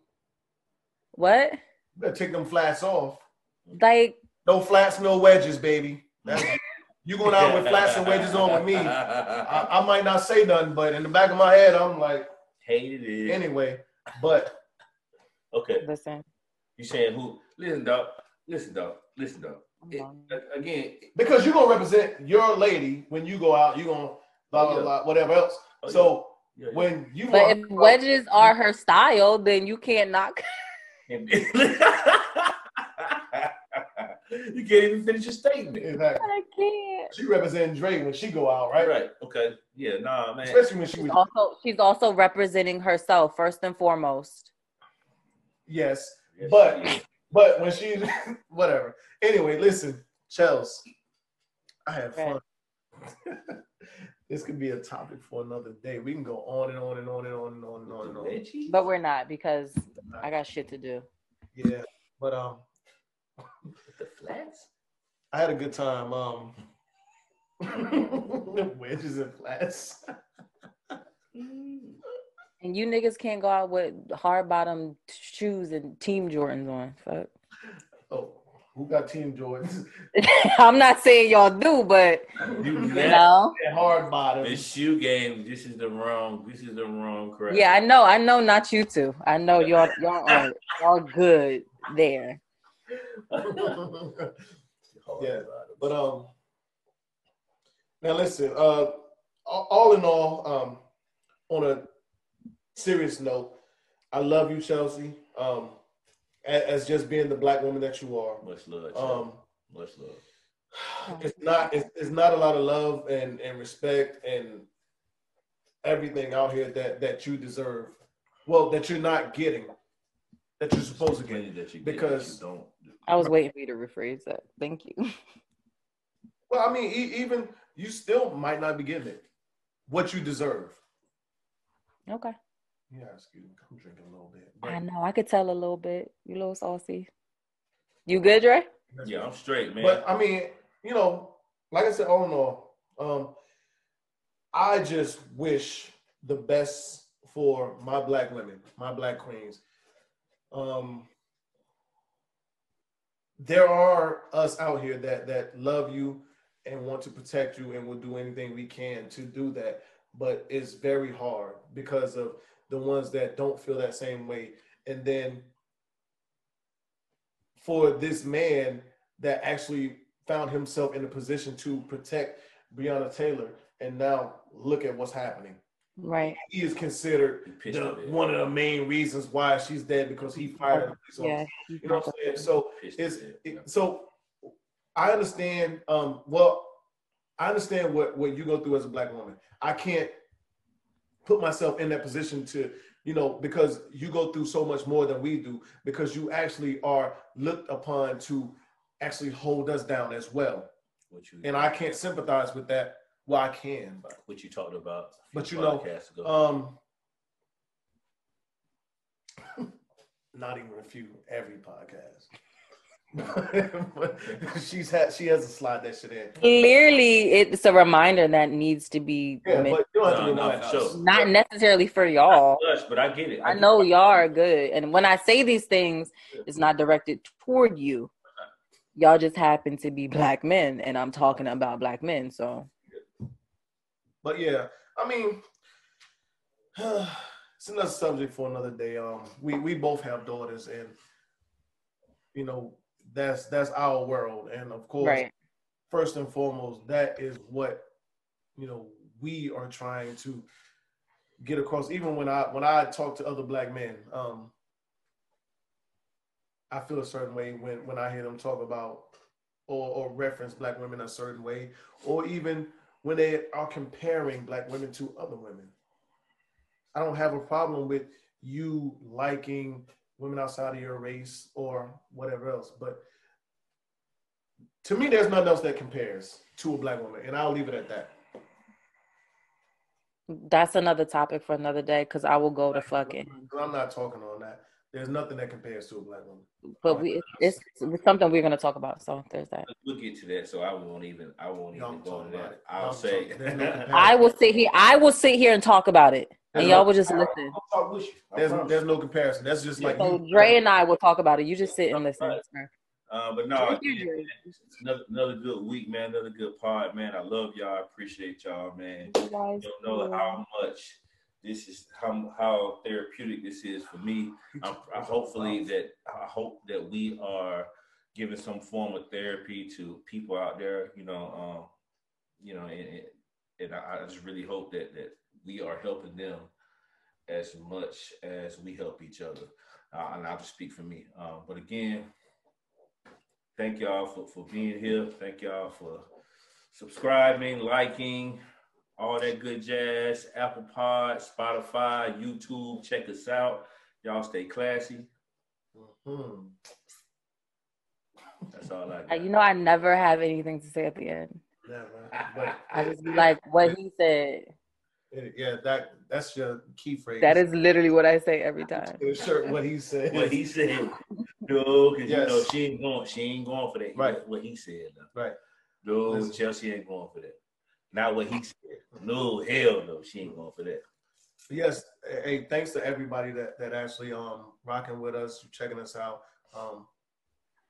What? You better take them flats off. Like No flats, no wedges, baby. That's, you going out with flats and wedges on with me. I, I might not say nothing, but in the back of my head, I'm like, hated it. anyway. But Okay. listen. You saying who? Listen, dog. Listen, dog. Listen, dog. It- again. because you're gonna represent your lady when you go out, you're gonna blah oh, blah blah, whatever else. oh, so yeah, yeah. when you But want- if wedges are her style, then you can't knock. You can't even finish your statement. exactly. I can't. She representing Dre when she go out, right? Right. Okay. Yeah. Nah, man. Especially when she She's was also she's also representing herself first and foremost. yes, Yes, but- but when she whatever. Anyway, listen, Chels, I had fun. this could be a topic for another day. We can go on and on and on and on and on and on and on. But we're not because I got shit to do. Yeah, but um, the flats. I had a good time. Um, wedges and flats. And you niggas can't go out with hard bottom shoes and team Jordans on. Fuck. Oh, Who got Team Jordans? I'm not saying y'all do, but You you that, know. And hard the shoe game. This is the wrong. This is the wrong crap. Yeah, I know. I know. Not you two. I know y'all. Y'all are y'all good there. yeah, but um, now listen. Uh, all all in all, um, on a serious note, I love you, Chelsea. Um, a- as just being the black woman that you are. Much love. Um, much love. it's not it's, it's not a lot of love and, and respect and everything out here that that you deserve well that you're not getting that you're supposed to get that you get because- that you don't. I was waiting for you to rephrase that. Thank you. well i mean e- even you still might not be getting it what you deserve Okay. yeah excuse me i'm drinking a little bit I know. I could tell a little bit. You a little saucy. You good, Dre? Yeah, I'm straight, man. but i mean you know like i said all in all um i just wish the best for my black women my black queens um there are us out here that that love you and want to protect you and will do anything we can to do that but it's very hard because of the ones that don't feel that same way and then for this man that actually found himself in a position to protect Breonna Taylor and now look at what's happening Right. he is considered He the, one of the main reasons why she's dead because he fired a police Yeah. You know what I'm saying? So Pitched it's it, so I understand. Um, well, I understand what what you go through as a black woman. I can't put myself in that position to you know because you go through so much more than we do because you actually are looked upon to actually hold us down as well. You And I can't sympathize with that. Well, I can, but what you talked about. a But you know, ago. um, not even a few, every podcast. But she's had she has to slide that shit in. Clearly, it's a reminder that needs to be Yeah, made. but you don't have to No, no, remind for sure. not necessarily for y'all. Us, but I get it. I get know it. y'all are good, and when I say these things, it's not directed toward you. Y'all just happen to be black men, and I'm talking about black men. So But yeah, I mean, it's another subject for another day. Um, we we both have daughters, and you know that's that's our world, and of course, right, first and foremost, that is what you know we are trying to get across. Even when I when I talk to other black men, um, I feel a certain way when when I hear them talk about or, or reference black women a certain way, or even when they are comparing black women to other women. I don't have a problem with you liking women outside of your race or whatever else, but to me, there's nothing else that compares to a black woman, and I'll leave it at that. that's another topic for another day. Because I will go to fucking. I'm not talking on that. There's nothing that compares to a black woman. But we, it's, it's something we're gonna talk about. So there's that. We'll get to that, so I won't even. I won't No, even go talking into that. I'll I'm say. talking- there's no comparison. I will sit here. I will sit here and talk about it, and y'all will just listen. I'll talk with you. There's there's no comparison. That's just like So you- Dre and I will talk about it. You just sit and listen. sir. Uh, but no, Drink your again, drink. it's another another good week, man. Another good pod, man. I love y'all. I appreciate y'all, man. You don't know how much this is how how therapeutic this is for me. I'm, I hopefully that I hope that we are giving some form of therapy to people out there. You know, um, you know, and, and I, I just really hope that that we are helping them as much as we help each other. Uh, and I'll just speak for me. Um, but again, thank y'all for, for being here. Thank y'all for subscribing, liking, all that good jazz. Apple Pod, Spotify, YouTube. Check us out. Y'all stay classy. Mhm. That's all I Uh, got. You know, I never have anything to say at the end. Never. But I just be like, what he said. It- yeah, that that's your key phrase. That is literally what I say every time. the shirt. What he said. what he said. No, because you know she ain't going. She ain't going for that. Right. What he said. though. Right. No, Listen. Chelsea ain't going for that. Not what he said. No, hell no. She ain't going for that. Yes. Hey, thanks to everybody that that actually um rocking with us, checking us out. Um,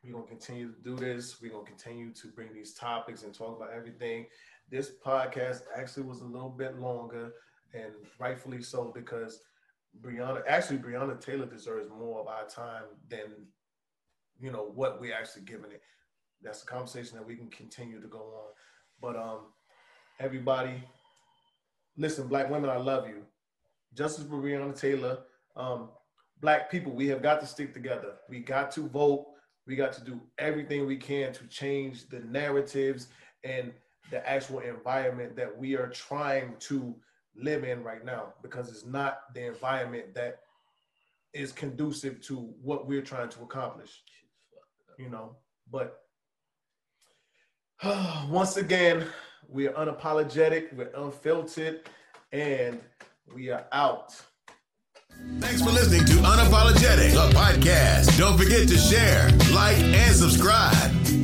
We're gonna continue to do this. We're gonna continue to bring these topics and talk about everything. This podcast actually was a little bit longer, and rightfully so because Breonna, actually Breonna Taylor deserves more of our time than you know what we're actually giving it. That's a conversation that we can continue to go on. But um, everybody, listen, black women, I love you. Justice for Taylor. Um, black people, we have got to stick together. We got to vote. We got to do everything we can to change the narratives and the actual environment that we are trying to live in right now because it's not the environment that is conducive to what we're trying to accomplish. You know, but once again, we are unapologetic, we're unfiltered, and we are out. Thanks for listening to Unapologetic, the podcast. Don't forget to share, like, and subscribe.